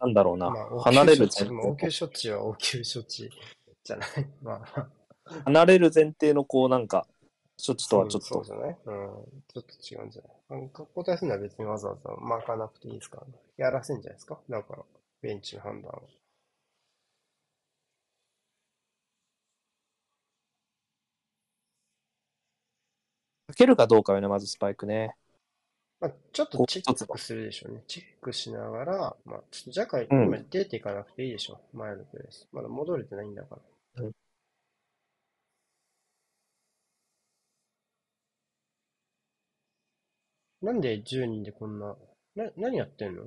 なんだろうな。離れる前処置まあ、応急提。処置は応急処置じゃない。まあ、まあ離れる前提のこうなんか、処置とはちょっとそうじゃないうん。ちょっと違うんじゃない？あの交代するのは別にわざわざ巻かなくていいですからね。やらせんじゃないですか？だから、ベンチの判断は。かけるかどうかよね、まずスパイクね。まあ、ちょっとチェックするでしょうね。チェックしながら、まあ、ちょっと若干、うん今出ていかなくていいでしょう。前のプレス。まだ戻れてないんだから。うんなんで10人でこんな、な、何やってんの？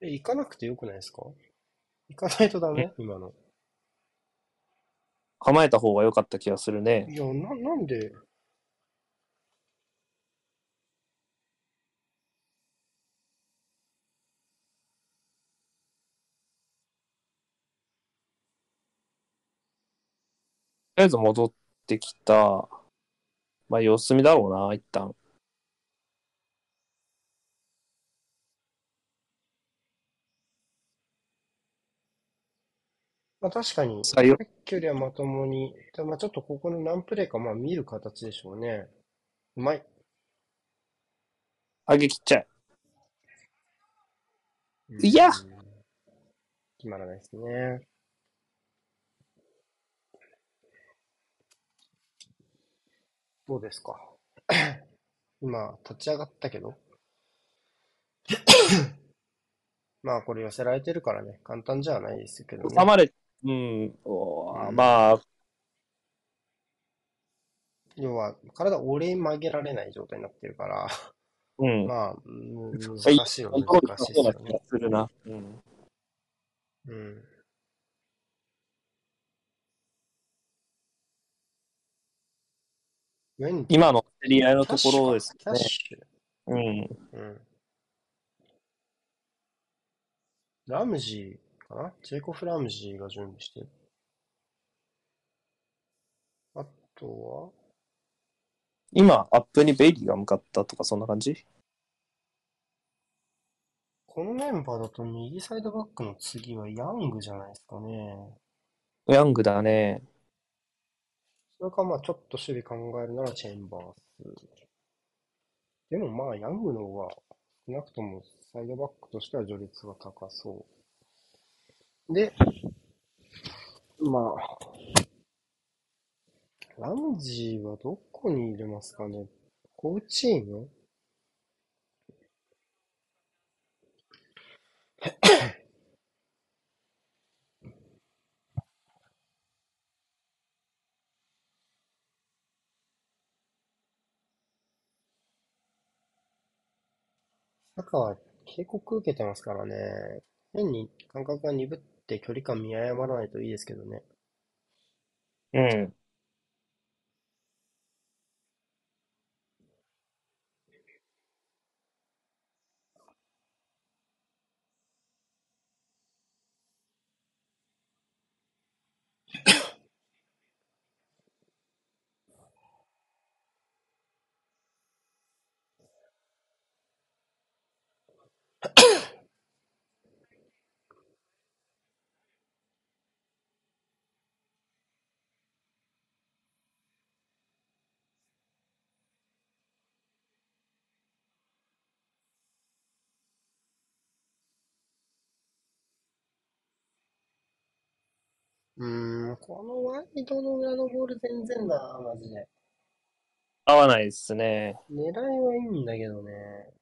え、行かなくてよくないですか？行かないとダメ？今の。構えた方が良かった気がするね。いや、な、なんで、りあえず戻ってきた。まあ様子見だろうな、一旦。まあ確かに、さっきよりはまともに、でまあちょっとここの何プレーかまあ見る形でしょうね。うまい。上げ切っちゃえ。いやうん決まらないですね。どうですか？[coughs] 今、立ち上がったけど。[coughs] まあこれ寄せられてるからね、簡単じゃないですけどね。収まれ、うん、おーうんまあ、要は、体折れ曲げられない状態になってるから、うん。[laughs] まあ、うん難はいしいはコントロール難しいですよね。がするな。うん。うん。ウェン今の競り合いのところですね。うん。うん。ラムジーかな？ジェイコフ・ラムジーが準備してる。あとは、今、アップにベイリーが向かったとか、そんな感じ？このメンバーだと右サイドバックの次はヤングじゃないですかね。ヤングだね。それかまあちょっと守備考えるならチェンバース。でもまあヤングの方が少なくともサイドバックとしては序列が高そう。で、まあ、ラムジーはどこに入れますかね？コーチーム？赤は警告受けてますからね。変に感覚が鈍って距離感見誤らないといいですけどね。うん。うーん、このワイドの裏のボール全然だな、マジで。合わないですね。狙いはいいんだけどね。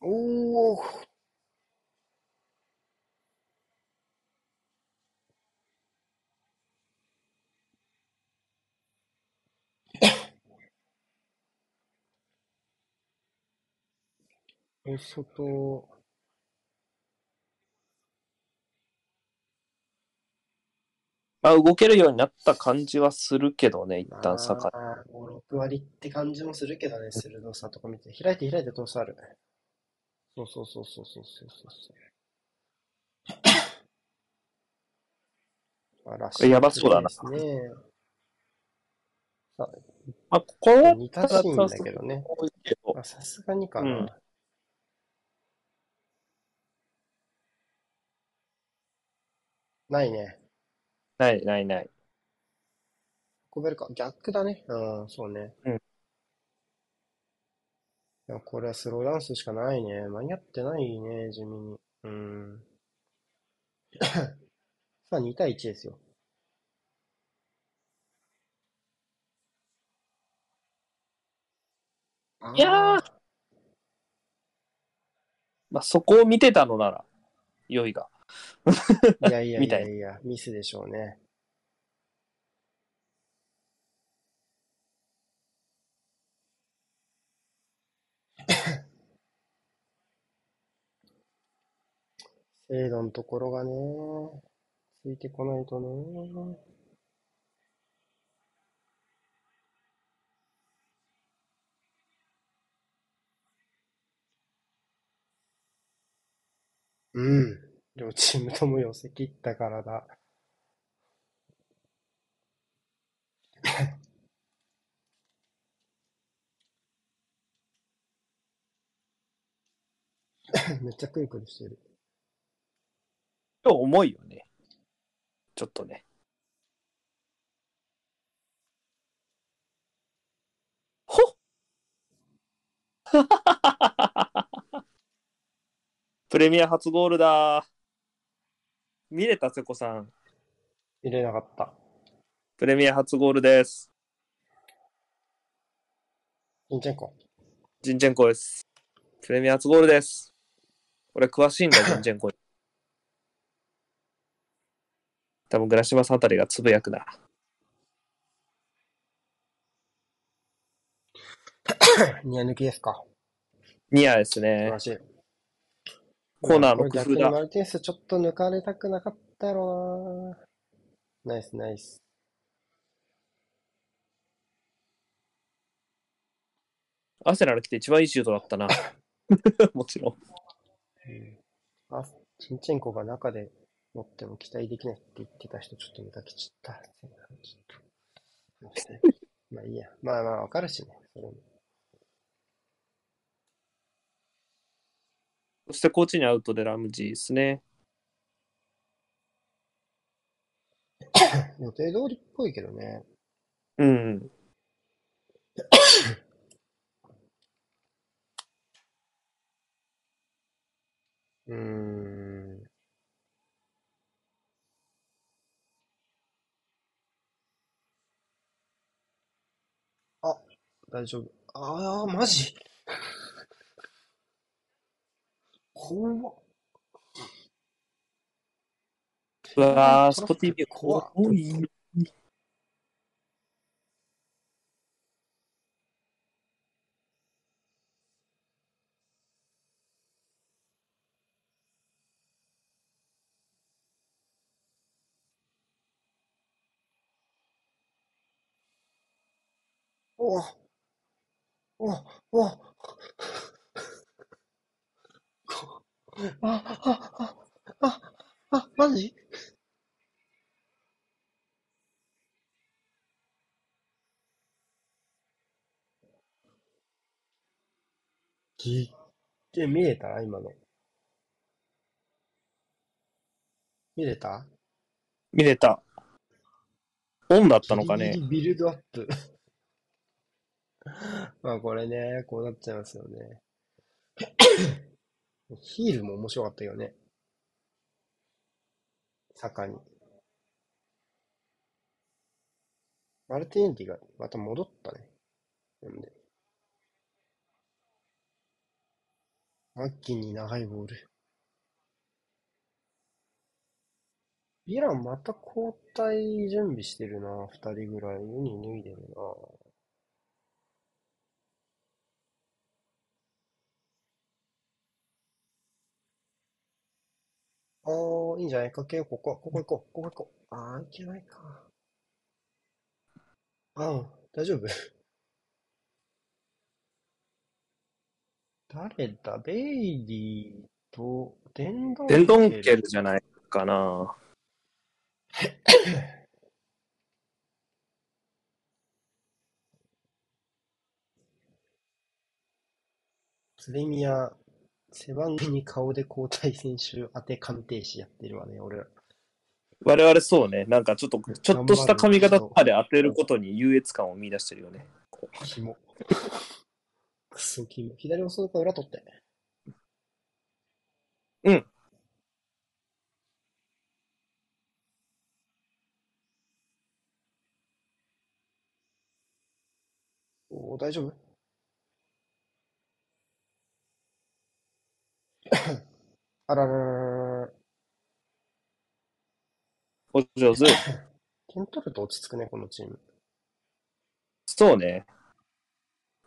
おお、え、外、まあ、動けるようになった感じはするけどね、一ま旦サカ。あ、5、6割って感じもするけどね、鋭さとか見て。開いて開いて通すある。そうそうそうそうそうそうそう。あらしいやばそうだなですね。さまあ、ここは、似たシーンだけどね。多いけどあさすがにかな。うんないね。ないないない。運べるか。逆だね。うん、そうね。うんいや、これはスローダウンするしかないね。間に合ってないね、地味に。うん。[coughs] さあ、2対1ですよ。いやーまあ、そこを見てたのなら、良いが。いやいやいやいや、ミスでしょうね。精度のところがね、ついてこないとね。うん。両チームとも寄せ切ったからだ。[laughs] めっちゃクリクリしてる。今日重いよね。ちょっとね。ほっ [laughs] プレミア初ゴールだ。見れた、瀬古さん。入れなかった。プレミア初ゴールです。インチェンコ。ジンチェンコです。プレミア初ゴールです。俺詳しいんだ、[laughs] ジンチェンコ。多分、グラシマさんあたりがつぶやくな。[coughs] ニア抜きですか。ニアです素ね晴ら。しい。コーナーの工夫だマルティネスちょっと抜かれたくなかったやろな。ナイスナイス。アセナル来て一番いいシュートだったな。[laughs] もちろん。うんあ、チンチェンコが中で持っても期待できないって言ってた人ちょっと無駄きちった。ちょっとまあいいや。まあまあわかるしね。それも。そしてコーチにアウトでラムジーですね。[coughs] 予定通りっぽいけどね。うん。[coughs] うーん。あ、大丈夫。ああ、マジ？怖っ。うわー、スポティビ怖っ多い。おおおおこあ、あ、あ、あ、あ、マジ？ぎえ、見えた？今の。見れた？見れた。オンだったのかね？ギリ。ギリビルドアップ。[laughs] まあこれね、こうなっちゃいますよね。ヒールも面白かったよね。坂に。マルティンティがまた戻ったね。なんで。マッキーに長いボール。ヴィランまた交代準備してるな。二人ぐらい。ユニ脱いでるな。ああ、いいんじゃない？かけよう、ここ。ここ行こう。ここ行こう。ああ、いけないか。ああ、大丈夫？誰だ？ベイリーと、デンドンデンドンケルじゃないかな。[coughs] プレミア、背番号に顔で交代選手当て鑑定士やってるわね、俺ら。我々そうね、なんかちょっと、ちょっとした髪型とかで当てることに優越感を見出してるよね。キモ。キモ。左押すか裏取って。うん。おー大丈夫？あらららら。お上手。点取ると落ち着くね、このチーム。そうね。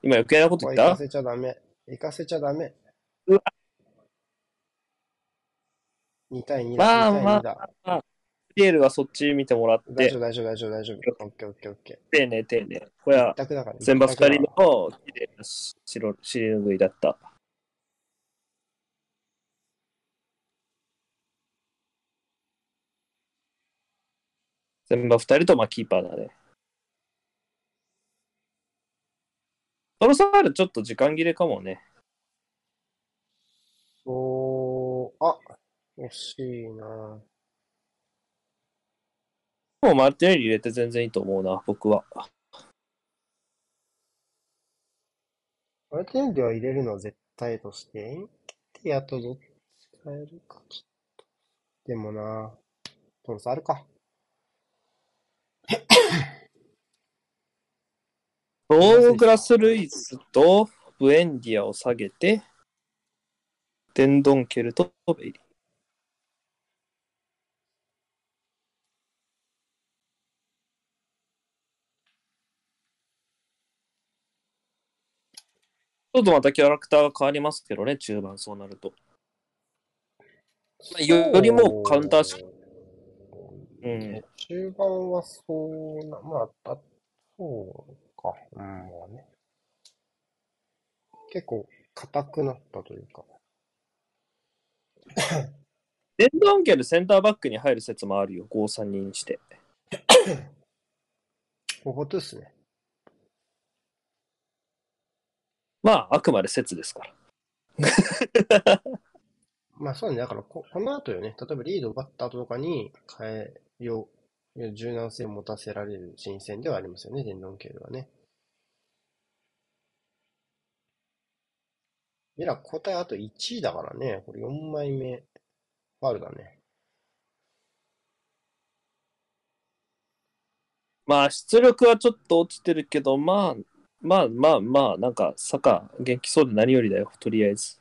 今余計なこと言った？行かせちゃダメ。行かせちゃダメ。うわ2対2まだ。あ2対2だ。ピエールはそっち見てもらって大丈、夫、大丈夫、大丈夫、大丈夫。オッケー、オッケー、オッケ丁寧丁寧。これー。は一択だから。全場二人の綺麗な白尻拭いだった。全場二人とまあキーパーだね。トロサールちょっと時間切れかもね。そう、あ、惜しいな。もうマルティネリ入れて全然いいと思うな、僕は。あれテンでは入れるのは絶対として、エンケティアとどっち変えるか、ちょっと。でもな、トロスあるか。ドーグラス・ルイスとブエンディアを下げて、デンドンケルとベイリー。ちょっとまたキャラクターが変わりますけどね、中盤そうなると。よりもカウンターしうん。中盤はそうな、まあ、あそうか。うん、まあね。結構、硬くなったというか。デンドンケルセンターバックに入る説もあるよ、5-3人にして。[coughs] ここですね。まあ、あくまで説ですから。[laughs] まあそうね、だからこ、この後よね、例えばリードを奪った後とかに変えよう、柔軟性を持たせられる新戦ではありますよね、デンドンケルはね。ミラ、交代あと1位だからね、これ4枚目、ファウルだね。まあ、出力はちょっと落ちてるけど、まあ、まあまあまあ、なんか、サッカー元気そうで何よりだよ、とりあえず。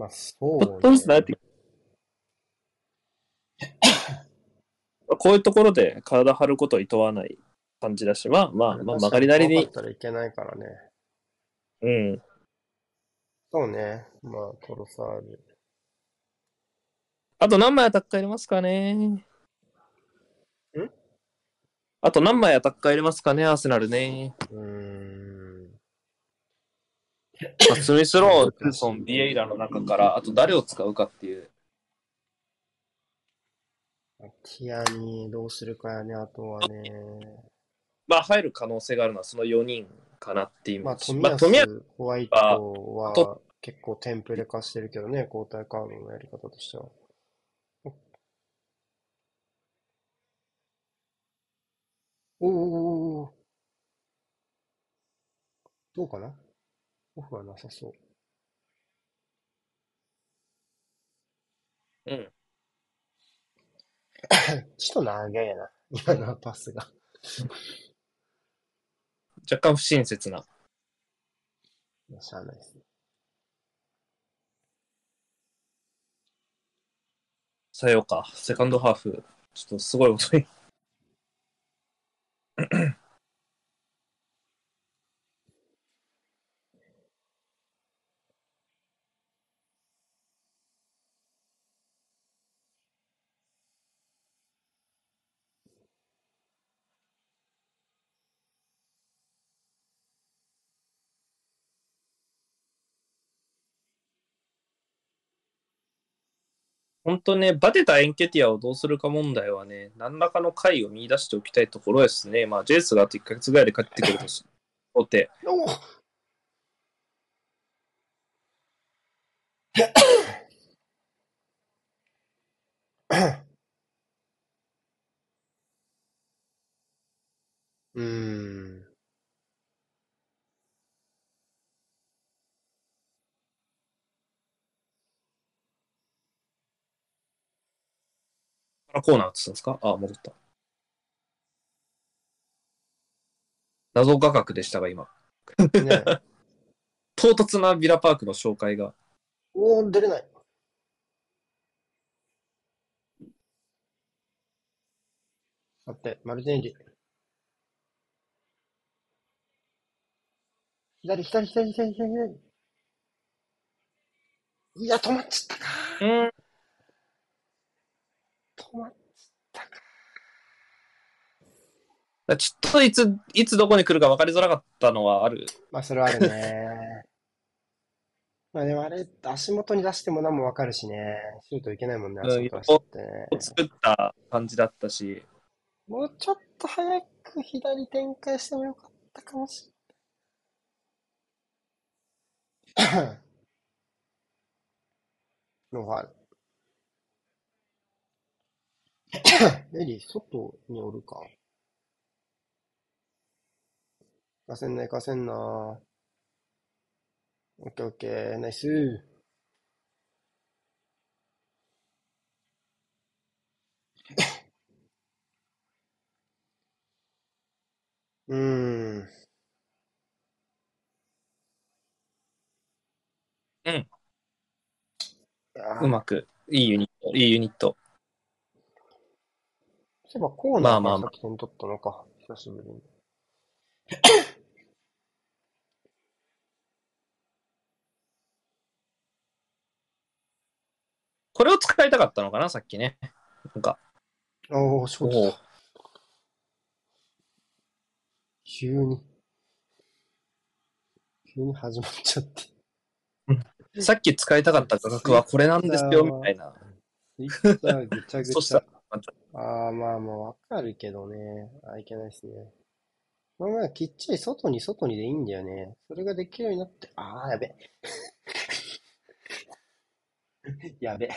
まあそうちょっとずつ慣れて [laughs] こういうところで体張ることを厭わない感じだし、まあまあ、まあ、曲がりなりにっ、たらいけないからね。うん。そうね、まあトロサール。あと何枚アタッカー入れますかねん？あと何枚アタッカー入れますかね、アーセナルね。うーん。まあスミスロー、トゥーソン、ビエイラの中から、あと誰を使うかっていう。ティアニどうするかやね、あとはね。まあ、入る可能性があるのはその4人かなっていう。まあ、富まあ、ホワイトはと結構テンプレ化してるけどね、交代カードのやり方としては。おおおおどうかな？オフはなさそう。うん。[laughs] ちょっと長いやな、今のパスが。[laughs] 若干不親切な。しゃあないですね。さようか。セカンドハーフ。ちょっとすごいこと本当ね、バテたエンケティアをどうするか問題はね、何らかの解を見出しておきたいところですね。まあ、ジェイスがあと1ヶ月ぐらいで帰ってくるとしおて。[coughs] うん。ん。あコーナー映ったんですか？あ、戻った。謎画角でしたが、今。ね [laughs] 唐突なビラパークの紹介が。おー、出れない。待って、マルティネリ。左、左、左、左、左、左。いや、止まっちゃったか。うん。止まっちゃったか。ちょっといつ、いつどこに来るか分かりづらかったのはある。まあ、それはあるね。[laughs] まあでもあれ、足元に出しても何もわかるしね。シュートいけないもんね、うん足元出してね。作った感じだったし。もうちょっと早く左展開してもよかったかもしれない。ノーファール。[coughs] レディ、外におるか。行かせんな、行かせんな。オッケーオッケー、ナイス。[coughs] うーん。うんうまく。いいユニット。いいユニット。そういえばコーナーかまあまあまあら先点取ったのか。久しぶりに。これを使いたかったのかな、さっきね。なんか。おー、ショートだ。急に。急に始まっちゃって。さっき使いたかった価格はこれなんですよ、みたいな。ツイッターぐちゃぐちゃああ、まあまあ、わかるけどね。あいけないですね。まあまあ、きっちり外に外にでいいんだよね。それができるようになって、ああ、やべ。[laughs] やべ。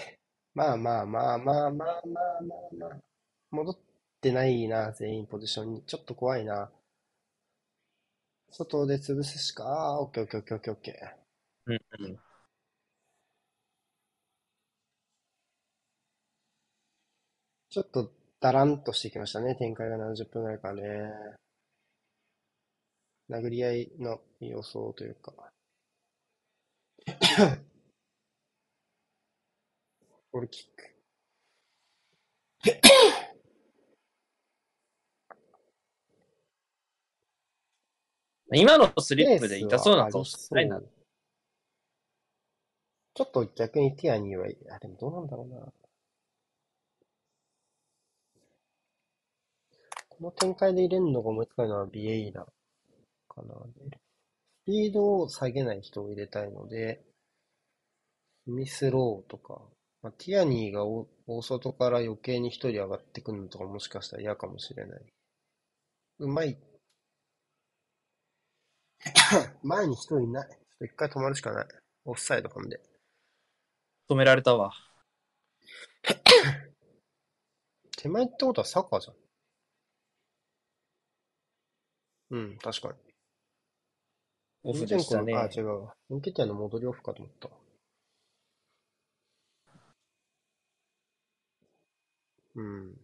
まあまあまあまあまあまあまあまあ。戻ってないな、全員ポジションに。ちょっと怖いな。外で潰すしか、ああ、オッケーオッケーオッケーオッケーオッケー。うんうん。ちょっとだらんとしてきましたね、展開が70分ぐらいからね。殴り合いの予想というか。ゴールキック。[coughs] 今のスリップで痛そうな顔してないな。ちょっと逆にティアニーは、あ、でもどうなんだろうな。この展開で入れるのが思いつかのはビエイラかな。スピードを下げない人を入れたいので、スミスローとか、まあ、ティアニーが大大外から余計に一人上がってくるのとかもしかしたら嫌かもしれない。うまい。[coughs] 前に一人いない。ちょっと一回止まるしかない。オフサイドなんで。止められたわ。[coughs] 手前ってことはサッカーじゃん。うん、確かに。オフでしたね。あ、違うわ。エンケティアの戻りオフかと思った。うん。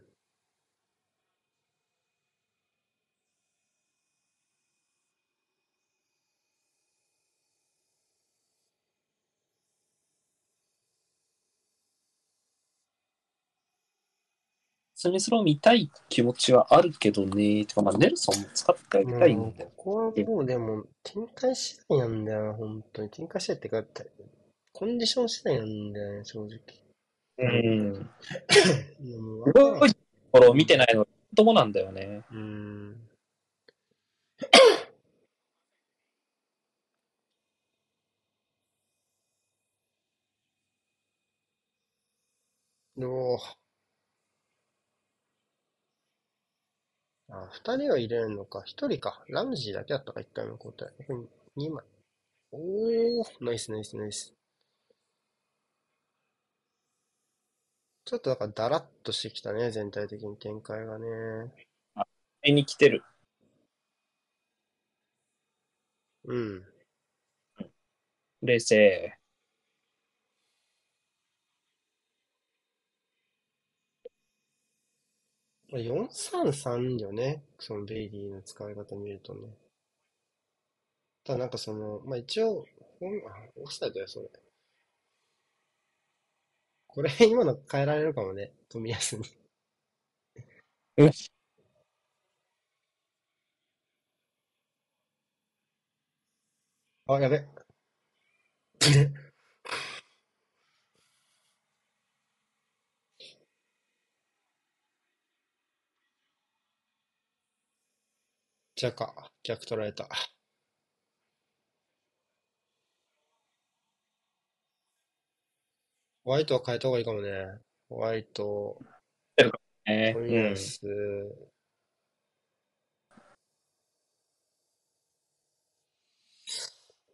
スミスロー見たい気持ちはあるけどね。てか、まあ、ネルソンも使ってあげたいんだよ。ここはもうでも、展開次第なんだよな、本当に。展開次第ってか、コンディション次第なんだよね、正直。うん。すごいところを見てないのともなん。だよね。うん。おーあ、二人は入れるのか。一人か。ラムジーだけだったか、一回の交代。うん。二枚。おー、ナイスナイスナイス。ちょっとだからダラッとしてきたね、全体的に展開がね。絵に来てる。うん。冷静。433よね。そのベイリーの使い方見るとね。ただなんかその、まあ一応、オフサイドや、それ。これ今の変えられるかもね。[laughs] 富安に。うんあ、やべ。ね [laughs] じゃか、逆取られた。ホワイトは変えた方がいいかもね。ホワイト、ね富うん。安、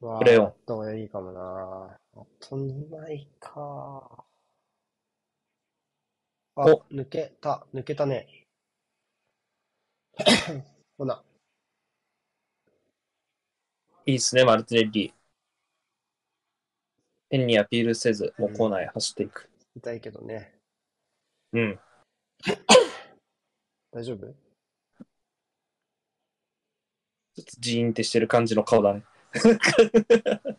わあ、クレヨンあった方がいいかもな。あと2枚か。あ、お抜けた、抜けたね。[coughs] ほな、いいっすね、マルティネッリ。変にアピールせず、もうコーナーへ走っていく。痛いけどね。うん。[coughs] 大丈夫？ちょっとジーンってしてる感じの顔だね。[laughs]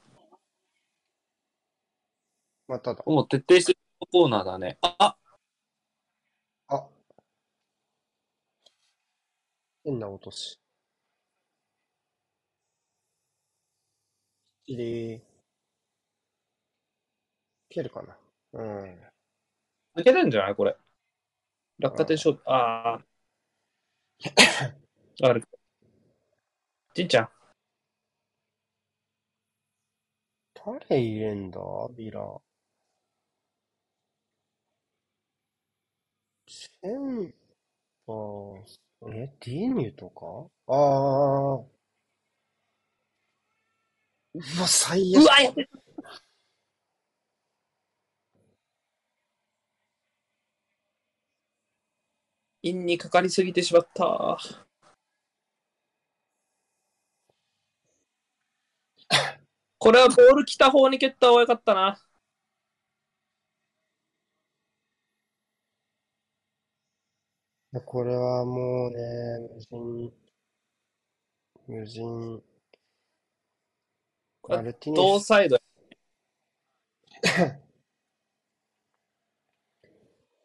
まただ。もう徹底してるコーナーだね。あ、あ。変な落とし。きり。いけるかなうん。抜けてんじゃない？これ。落下点勝負。ああ。[coughs] ある。じんちゃん。誰入れんだ？ビラ。チェンバー、え、ディーニュとか？ああ。うわ、最悪。わ、やべインにかかりすぎてしまった。[laughs] これはボール来た方に蹴った方がよかったな。これはもうね、無人、無人、これマルティネス、同サイド。[laughs]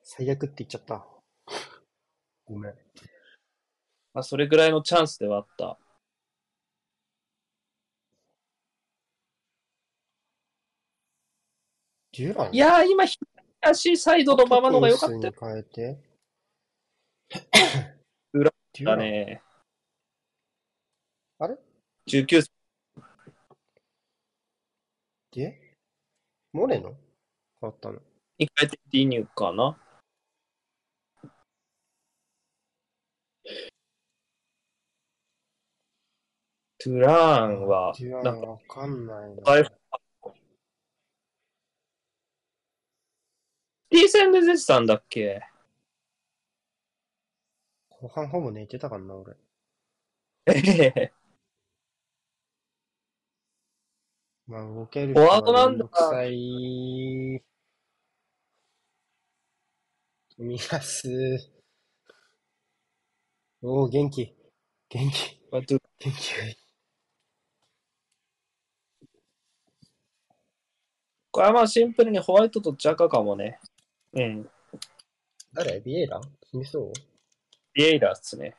最悪って言っちゃった。ごめん。まあ、それぐらいのチャンスではあった。デュラン？いやー、今、左足サイドのままのが良かった変えて。[coughs] 裏だね。あれ？19歳。で？モレノ？変わったの？に変えてディニューかな？トゥラーンはなんか、ンわかんないな。T 戦で出てたんだっけ？後半ほぼ寝てたかな、俺。えへへまあ、動けるフォワードなんだい。富安。おお、元気。元気。あと元気がいい。これはまあシンプルにホワイトとジャカかもね。うん。誰？ビエイラ？決めそうビエイラーっすね。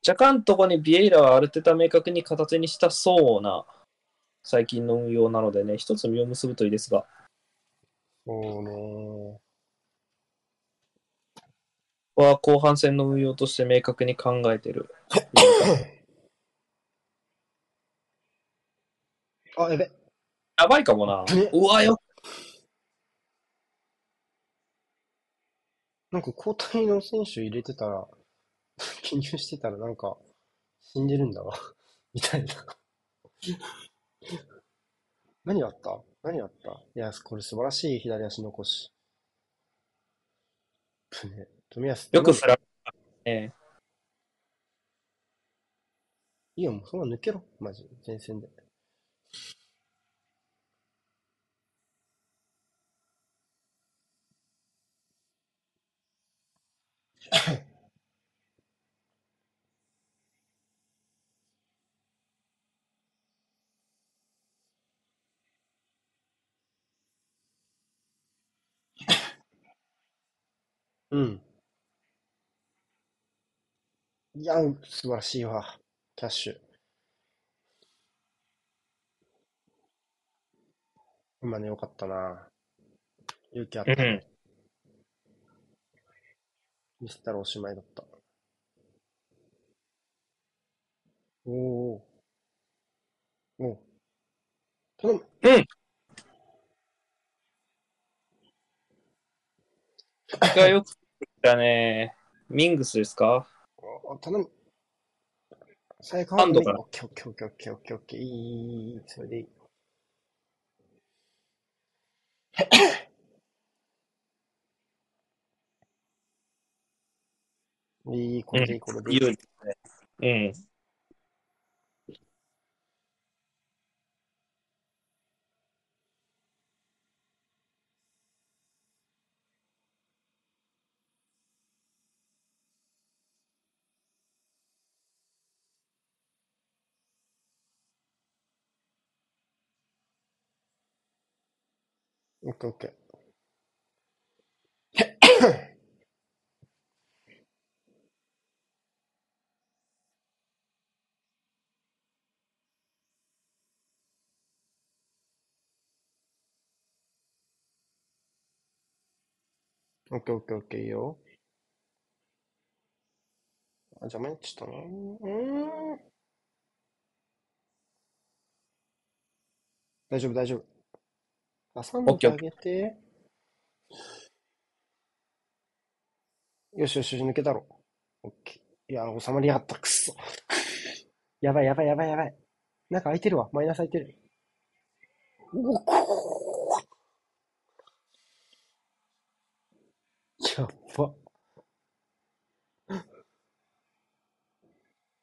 ジャカんとこにビエイラはある程度明確に形にしたそうな最近の運用なのでね、一つ実を結ぶといいですが。そうね。は後半戦の運用として明確に考えてる。あ、やべ。やばいかもな。うわよ。なんか交代の選手入れてたら、[laughs] 記入してたらなんか、死んでるんだわ。[laughs] みたいな。[laughs] 何があった？何があった？いや、これ素晴らしい左足残し。ぶね。富安よく振られたね。いいよ、もうそのまま抜けろ。マジ。前線で。うん。いや、素晴らしいわ。キャッシュ。今ね、よかったな。勇気あったね。ミスったらおしまいだった。おお。おう頼む。[laughs] がよくだね。ミングスですか？お頼む。最高ハ。オッケーオッケーオッケーオッケーオッケーオッケー。いい、それでいい。[coughs] いい、これでいい、これでいい。うん。オッケーオッケー。オッケーオッケーオッケーいいよ。あ、邪魔になっちゃったな。うーん。大丈夫、大丈夫。挟んであげて。よしよしよし、抜けたろ。オッケー。いや、収まりやがった。くっそ。やばいやばいやばいやばい。なんか空いてるわ。マイナス空いてる。うおこーやっば。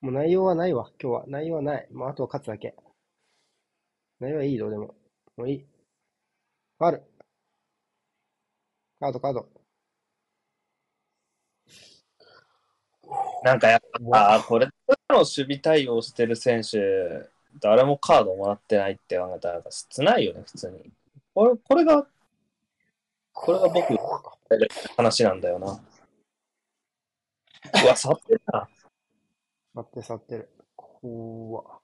もう内容はないわ。今日は。内容はない。もうあとは勝つだけ。内容はいいどうでも。もういい。ファウル。カード、カード。なんかやっぱ、これ、の守備対応してる選手、誰もカードもらってないって考えたら、切ないよね、普通に。これ、これが、これが僕の話なんだよな。うわ、触ってるな。待って、触ってる。こわ。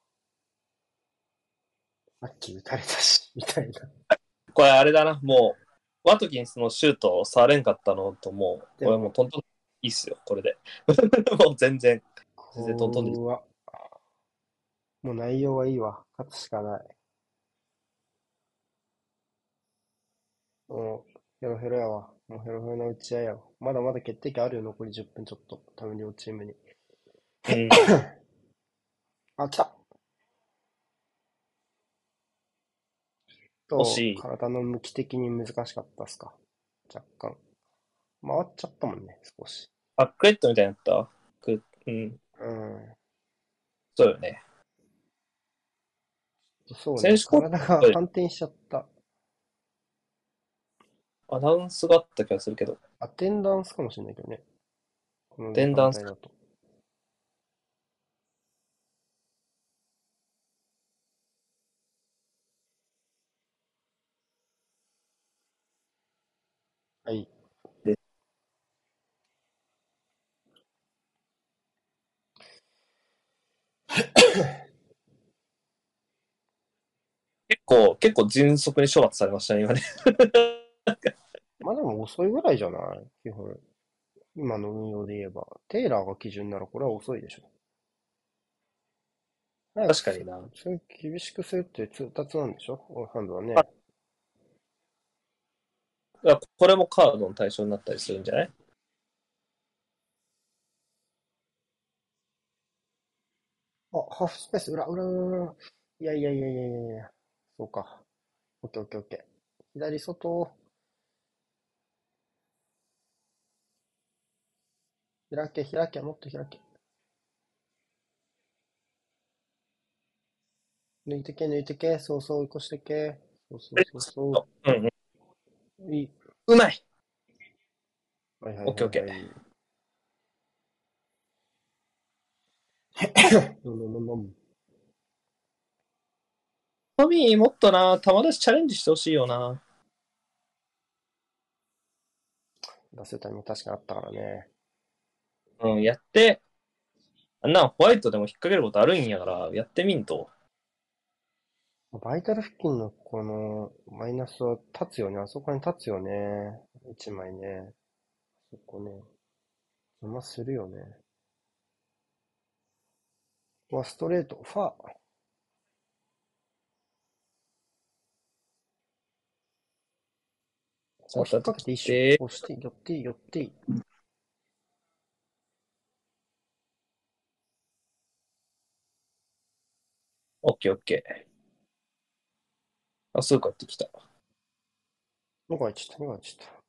さっき打たれたし、みたいな。これあれだな、もう、ワトキンスのシュートを触れんかったのと、もう、これもうトントンいいっすよ、これで。[laughs] もう全然。全然トントンでいいこわ。もう内容はいいわ。勝つしかない。もう、ヘロヘロやわ。もうヘロヘロの打ち合いやわ。まだまだ決定機あるよ、残り10分ちょっと。多分両チームに。うん、あ、来たと体の向き的に難しかったっすか？若干。回っちゃったもんね、少し。バックレットみたいになった？くうん、うん。そうよね。そうね。選手交体が反転しちゃった。アナウンスがあった気がするけど。アテンダンスかもしれないけどね。アテンダンスだと。はい。結構、結構迅速に処罰されましたね、今ね。[laughs] まあでも遅いぐらいじゃない？基本。今の運用で言えば。テイラーが基準ならこれは遅いでしょ。確かにな。厳しくするって通達なんでしょ？ハンドはね。これもカードの対象になったりするんじゃない？あ、ハーフスペース、裏、裏、裏、裏。いやいやいやいやいやいや。そうか。オッケーオッケーオッケー。左外。開け、開け、もっと開け。抜いてけ、抜いてけ、そうそう、起こしてけ。そうそうそうそうんうん。う。いい。うまいはいはいはいはい。オッケーオッケー。トミーもっとな、球出しチャレンジしてほしいよな。出せたタイミング確かにあったからね。うん、やって、あんなんホワイトでも引っ掛けることあるんやから、やってみんと。バイタル付近のこのマイナスは立つよね。あそこに立つよね。一枚ね。そこね。邪魔するよね。うわ、ストレート。ファー。さあ引っ掛けていいっしでょ。押して寄って寄って。オッケーオッケー。あ、すぐ帰ってきた。2個入っちゃった、2個入っちゃった。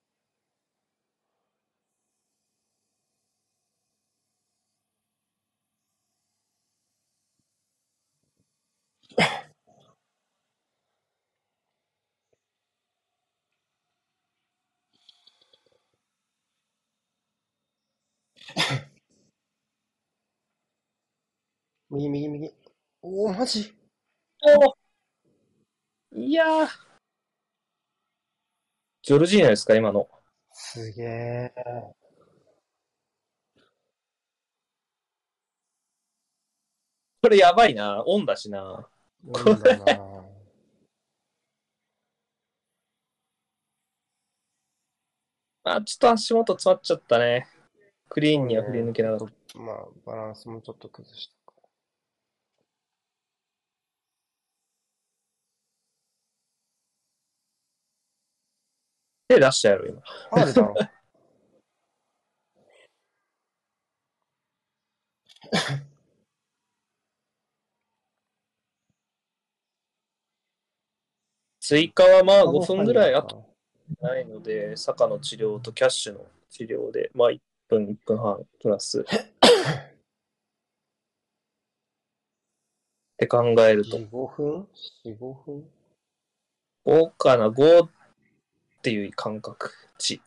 右、右、右。おお、マジ？おいやー。ジョルジーナですか、今の。すげえ。これやばいな。オンだしな。これ。[laughs] あ、ちょっと足元詰まっちゃったね。クリーンには振り抜けなかった。まあ、バランスもちょっと崩した手出したやろ、今。追加 [coughs] はまああもう5分ぐらい入る後ないので、坂の治療とキャッシュの治療で、まあ1分、1分半プラス。って考えると、4、5分 ?4、5分？5かな、5っていう感覚値。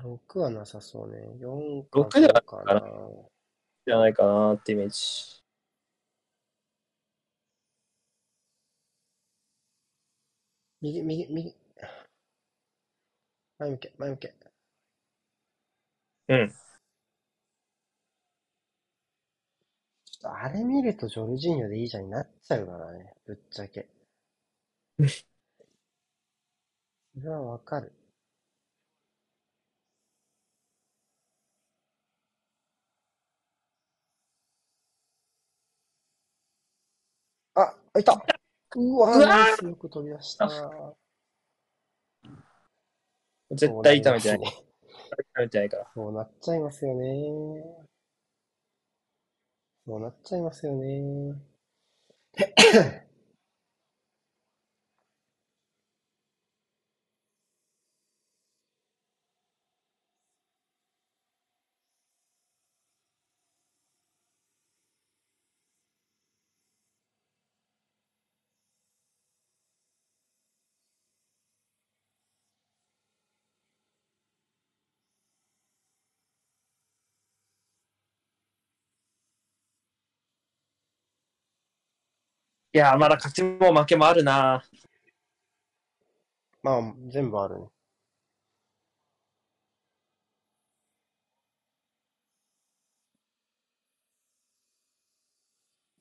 ?6 はなさそうね。4か6では5かな。じゃないかなってイメージ。右、右、右。前向け、前向け。うん。あれ見るとジョルジーニョでいいじゃんになっちゃうからね。ぶっちゃけ。[laughs] それはわかる。あ、いたうわうわナイスよく飛び出した。絶対痛めてない。痛めてないから。そうなっちゃいますよね。そうなっちゃいますよね。[laughs] いやー、まだ勝ちも負けもあるな。まあ、全部あるね。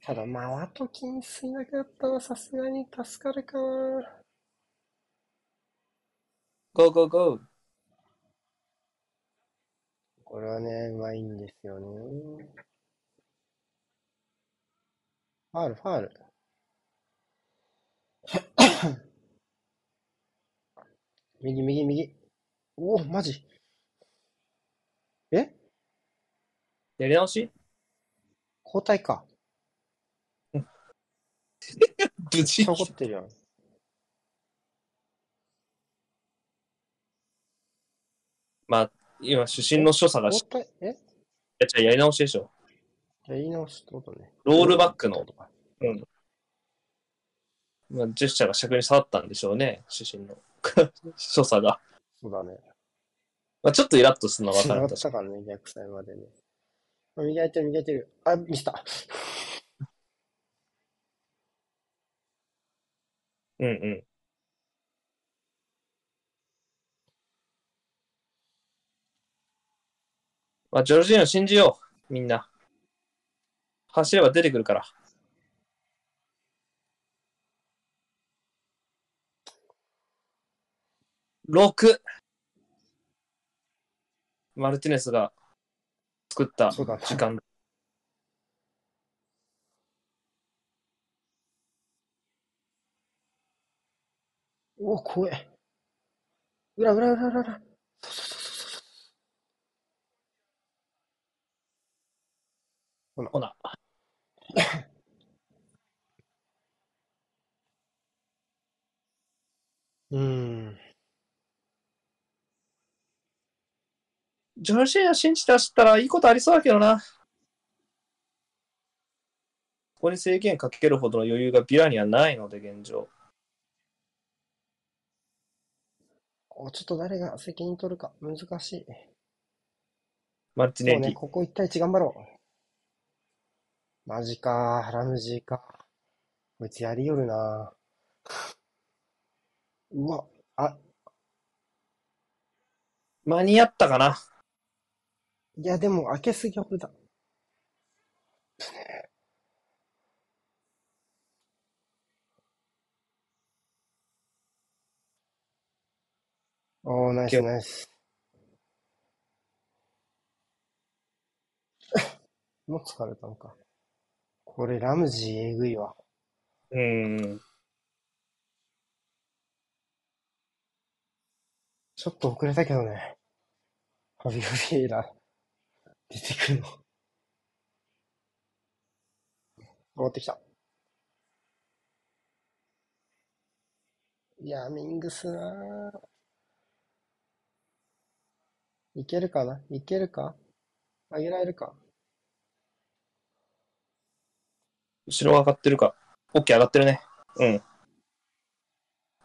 ただ、まあ、ワトキンスいなくなったらさすがに助かるかな。ゴーゴーゴー。これはね、うまいんですよね。ファール、ファール。右、右、右。おお、マジ。え？やり直し？交代か。[laughs] 無事残ってるやん。まあ、今、主審の所作がし、交代？え？やっちゃやり直しでしょ。やり直しってことね。ロールバックのとか。まあ、ジェスチャーが尺に触ったんでしょうね、主審の [laughs] 所作が。そうだね。まあ、ちょっとイラッとするのは分か違る。ったからね、逆サイまでね。あ右空いてる、右空いてる。あ、ミスった。うんうん。まあ、ジョルジーノ信じよう、みんな。走れば出てくるから。6! マルティネスが作った時間。お、怖え。裏、裏、裏、裏、裏。ほな。[laughs] うーん。ジョルジーノ信じて走ったらいいことありそうだけどな。ここに制限かけるほどの余裕がビラにはないので、現状。お、ちょっと誰が責任取るか。難しい。マルティネリ。ここ1対1頑張ろう。マジか、ラムジーか。こいつやりよるな。うわ、あ、間に合ったかないやでも開けすぎは俺だ。おー、ナイスナイス。[laughs] もう疲れたのか。これラムジーえぐいわ。うーん。ちょっと遅れたけどね。ハビフリーラ出てくるの。戻ってきた。いや、ミングスなぁいけるかな？いけるか？あげられるか？後ろ上がってるか。オッケー上がってるね。うん。オッ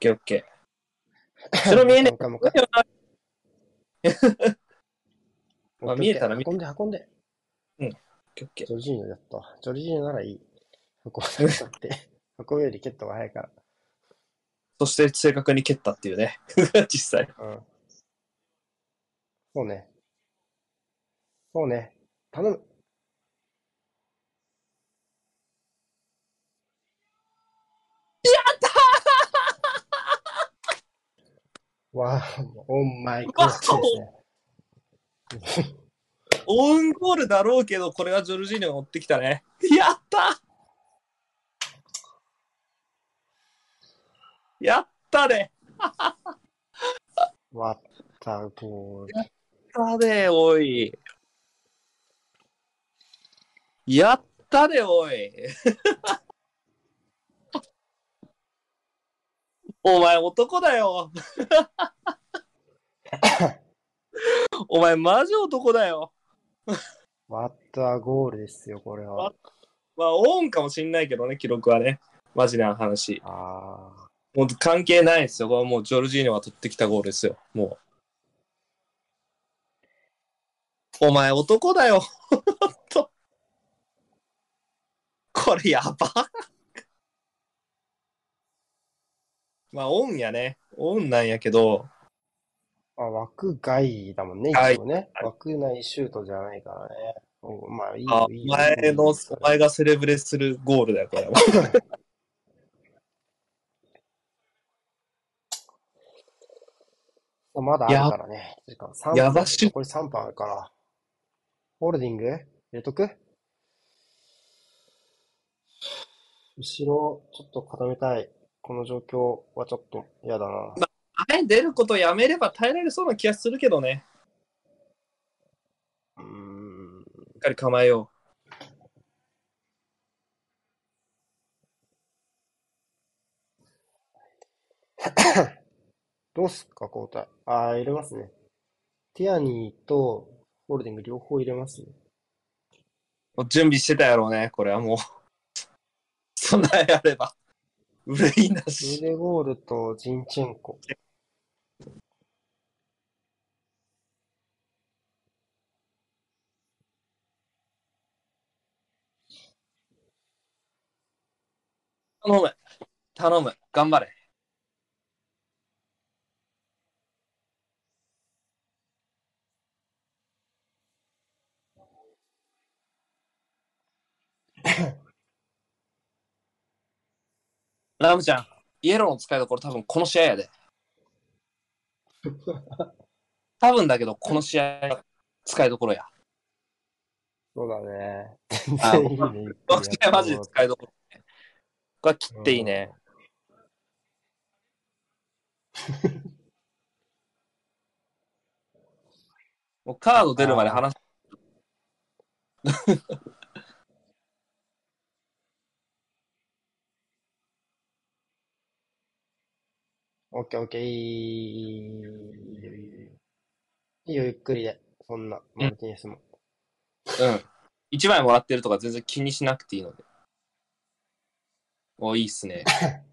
ケーオッケー。[laughs] 後ろ見えねもう一回もう一え。回まあ見えたら見運んで運んで。オッケーオッケージョルジーノだったわ。ジョルジーノならいい。運ばなくたって。[laughs] 運ぶより蹴った方が早いから。そして正確に蹴ったっていうね。[laughs] 実際。うん。そうね。そうね。頼む。やったー [laughs] わあ、オンマイゴッドですね。オウンゴールだろうけど、これはジョルジーニョが持ってきたね。[laughs] やったやったね [laughs] 割ったゴール。やったね、おい。やったね、おい。[laughs] お前男だよ。[laughs] お前マジ男だよ。割ったゴールですよ、これは。まあ、オンかもしんないけどね、記録はね。マジな話。ああ。もう関係ないですよ。これはもうジョルジーニョが取ってきたゴールですよ。もう。お前男だよ。とこれやば。まあ、オンやね。オンなんやけど、あ、枠外だもんね、はい一応ね。枠内シュートじゃないからね。おまあ、いいあよ、いいよ。前の、お前がセレブレするゴールだよ、これは。[laughs] まだあるからね。時間3分やばし残り3分あるから。ホールディング？入れとく？後ろ、ちょっと固めたい。この状況はちょっと嫌だな。前に出ることやめれば耐えられそうな気がするけどね。うーん。しっかり構えよ [coughs] どうすっか、交代。ああ、入れますね。ティアニーとホールディング両方入れますもう準備してたやろうね、これはもう。[laughs] 備えあれば。憂いなウし。デゴールとジンチェンコ。頼む。頼む。頑張れ。ラムちゃん、イエローの使いどころ多分この試合やで。多分だけど、この試合が使いどころや。そうだね。全あ。この試合マジで使いどころ。ここは切っていいね。もうカード出るまで話す。オッケーオッケー、いい。よいいよいいよ、ゆっくりで。そんな、マルティネスも。うん。1枚もらってるとか全然気にしなくていいので。お、いいっすね。[laughs]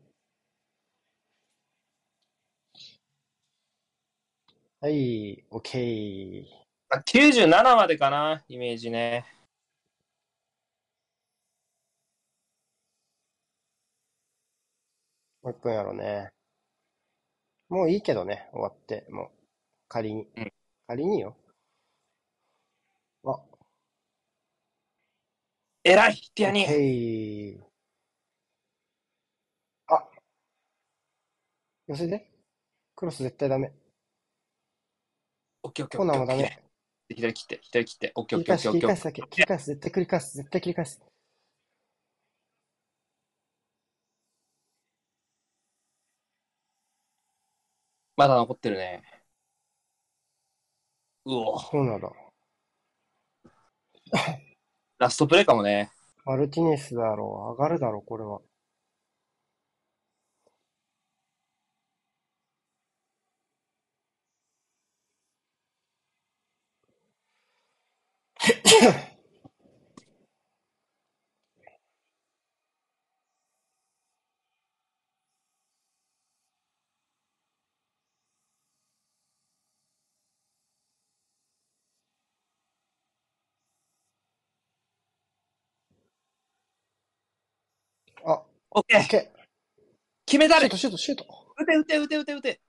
はい、オッケー。あ97までかな、イメージね。もう一分やろね。もういいけどね、終わって、もう。仮に。うん仮によ。あ、えらいティアニー。あ、寄せて。クロス絶対ダメ。オッケーオッケーコーナーもダメ。左切って、左切って、オッケーオ切ッケーオッケー切り返すだけ。切り返す、絶対繰り返す、絶対切り返す。まだ残ってるね。うお、コーナーだ。ラストプレーかもね。マルティネスだろう。上がるだろう、これは。あ、オッケーオッケー。決めたれシュート、シュート、シュート。打て打て打て打て打て。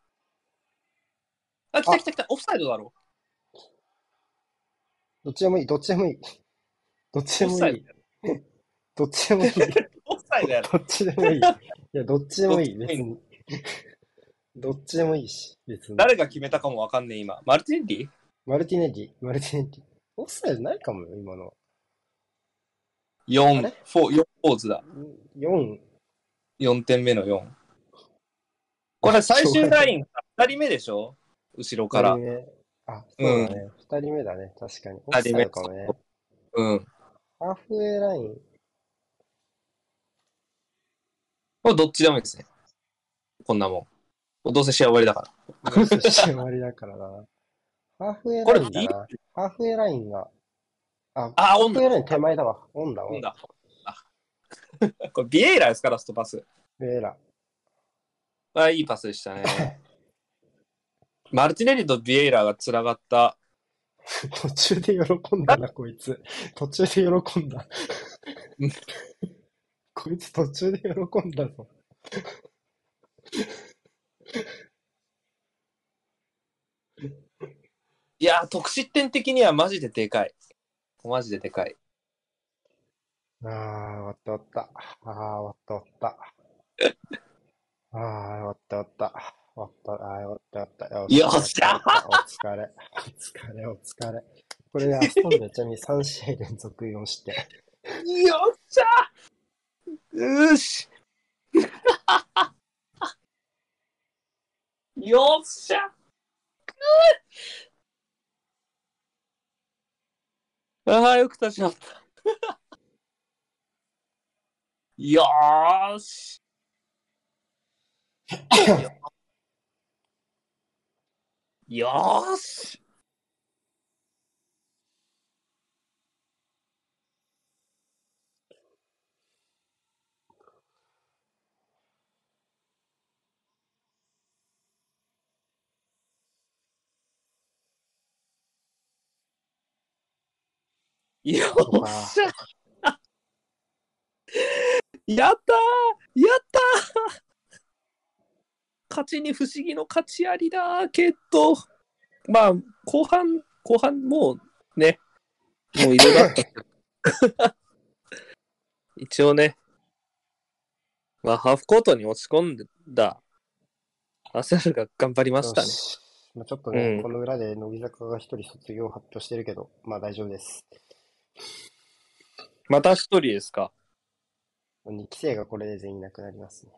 あ、来た来た来た。オフサイドだろどっちでもいい、どっちでもいい。どっちでもいい。どっ [laughs] ちでもいい。どっちでもいい。いや、どっちでもいい、別に。どっちでもいいし、別に。誰が決めたかもわかんねえ今。マルティネッリ？マルティネッリ、マルティネッリ。オフサイドないかもよ、今の。?4 あれ、4、4ポーズだ。4、4点目の4。これ最終ライン2人目でしょ？後ろから二人。目。あ、そうだね。二、人目だね、確かに。二人目ドかもね。うん。ハーフウェイライン。これどっちでもいいですね。こんなもん。どうせ試合終わりだから。試合終わりだからな。ハーフウェイラインだな。ハーフウェイラインが。あ、あ、ハオンだ。ーフウェイライン手前だわ。オンだ、オン。だ。あ [laughs] これビエイラですか、ラストパス。ウェイラ。あ、いいパスでしたね。[laughs] マルティネリとビエイラがつながった。途中で喜んだな、[laughs] こいつ。途中で喜んだうん。こいつ途中で喜んだぞ。いやー、得失点的にはマジででかい。マジででかい。ああ、終わった終わった。ああ、終わった終わった。ああ、終わった終わった。終わった、ああ、終わった。よっしゃお疲れ。お疲れ、お疲れ。これね、アストンビラちなみに3試合連続4失点。よっしゃうーし [laughs] よっしゃああ、よく立ち直った。[laughs] よーしよ [laughs] よーし。よっしゃ。[laughs] やったやった勝ちに不思議の勝ちありだけど、まあ、後半、後半もうね、もういろいろあった。[laughs] 一応ね、まあ、ハーフコートに落ち込んだアーセナルが頑張りましたねまあ、ちょっとね、うんこの裏で乃木坂が一人卒業を発表してるけど、まあ大丈夫です。また一人ですか？2期生がこれで全員いなくなりますね。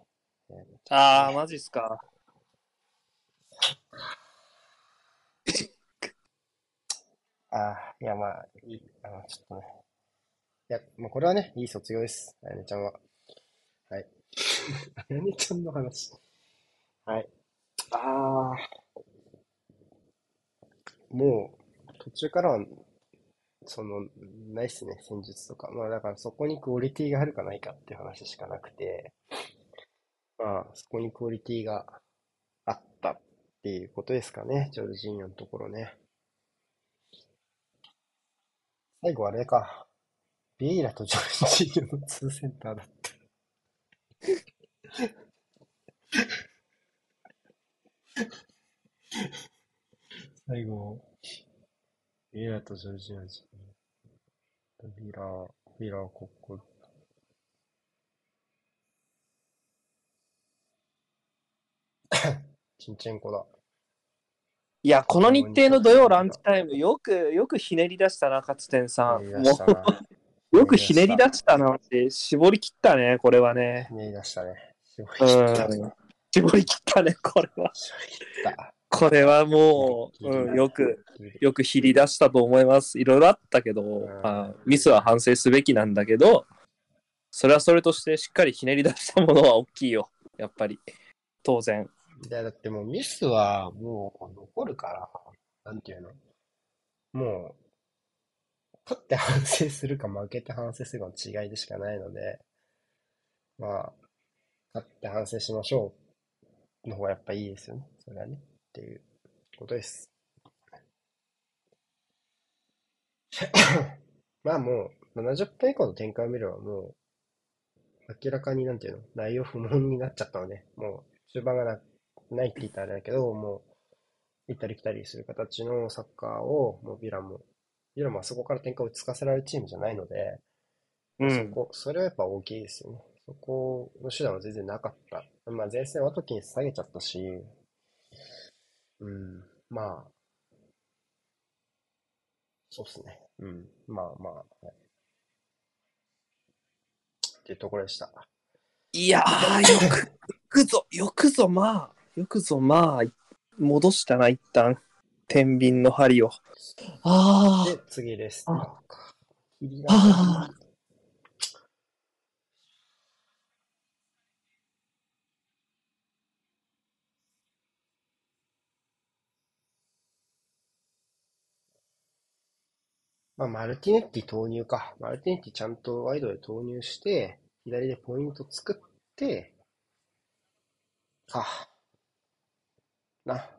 あー、マジっすか。[laughs] ああ、いやまあ、いい、あの、ちょっとね。いや、もうこれはね、いい卒業です。あやねちゃんは。はい。[laughs] あやねちゃんの話。はい。ああ。もう、途中からは、その、ないっすね、戦術とか。まあだからそこにクオリティがあるかないかっていう話しかなくて、まあ、そこにクオリティがっていうことですかね、ジョルジーニョのところね。最後あれか。ビエイラとジョルジーニョのツーセンターだった。最後、ビエイラとジョルジーニョ。ビラ、ビラ、ここ。チンチェンコだ。いや、この日程の土曜ランチタイム、よく、よくひねり出したな、勝ち点さん。も。う、よくひねり出したなって、絞り切ったね、これはね。ひねり出したね。絞りう切った。ん。絞り切ったね、これは。これはもう、うん、よく、よくひり出したと思います。いろいろあったけど、んまあ、ミスは反省すべきなんだけど、それはそれとしてしっかりひねり出したものは大きいよ。やっぱり。当然。いや、だってもうミスはもう残るから、なんていうのもう、勝って反省するか負けて反省するかの違いでしかないので、まあ、勝って反省しましょうの方がやっぱいいですよね。それはね。っていうことです。[coughs] まあもう、70分以降の展開を見ればもう、明らかになんていうの内容不問になっちゃったので、もう中盤がなくないって言ったらあれだけど、もう、行ったり来たりする形のサッカーを、もうビラも、ビラもあそこから展開をつかせられるチームじゃないので、うん。そこ、それはやっぱ大きいですよね。そこの手段は全然なかった。まあ前線は時に下げちゃったし、うん、まあ、そうっすね。うん、まあまあ、はい。っていうところでした。いやー、よく、よくぞ、よくぞ、まあ、よくぞ、まあ、戻したな、一旦。天秤の針を。あで、次レスターか。切りがあまあ、マルティネッティ投入か。マルティネッティちゃんとワイドで投入して、左でポイント作って、か。な。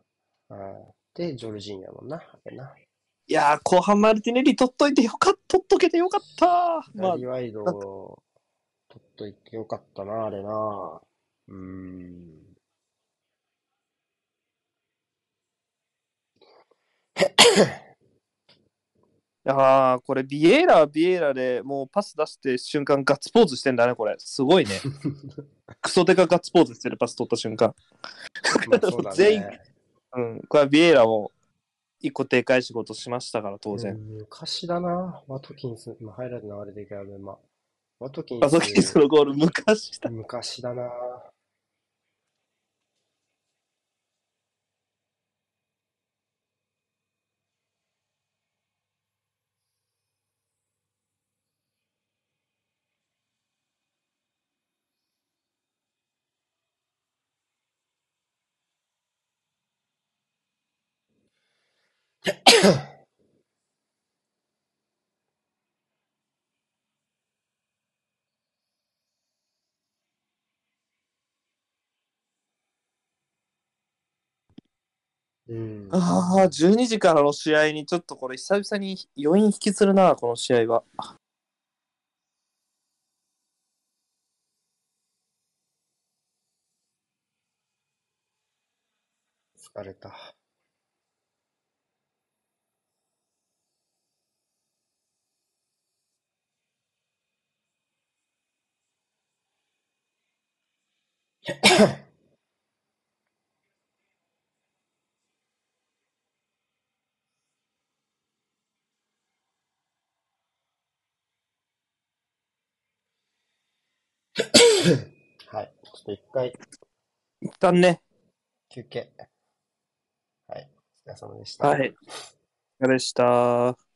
あーで、ジョルジーニャもんな。あれな。いやー、後半マルティネリ取っといてよかった、取っとけてよかった。まあ、左ワイドを取っといてよかったな、あれな。うーん。ああ、これ、ビエイラはビエイラでもうパス出して瞬間ガッツポーズしてんだね、これ。すごいね。[laughs] クソデカガッツポーズしてるパス取った瞬間。ね。全員うん。これはビエイラも一個でかい仕事しましたから、当然。うん昔だな。ワトキンス、今ハイライト流れてるけど、今。ワトキンパソキンスのゴール昔だ。昔だな。うん、ああ、12時からの試合にちょっとこれ久々に余韻引きするな、この試合は。疲れた。[coughs] はい。ちょっと一回一旦ね、休憩。はい。お疲れ様でした。はい。お疲れ様でした。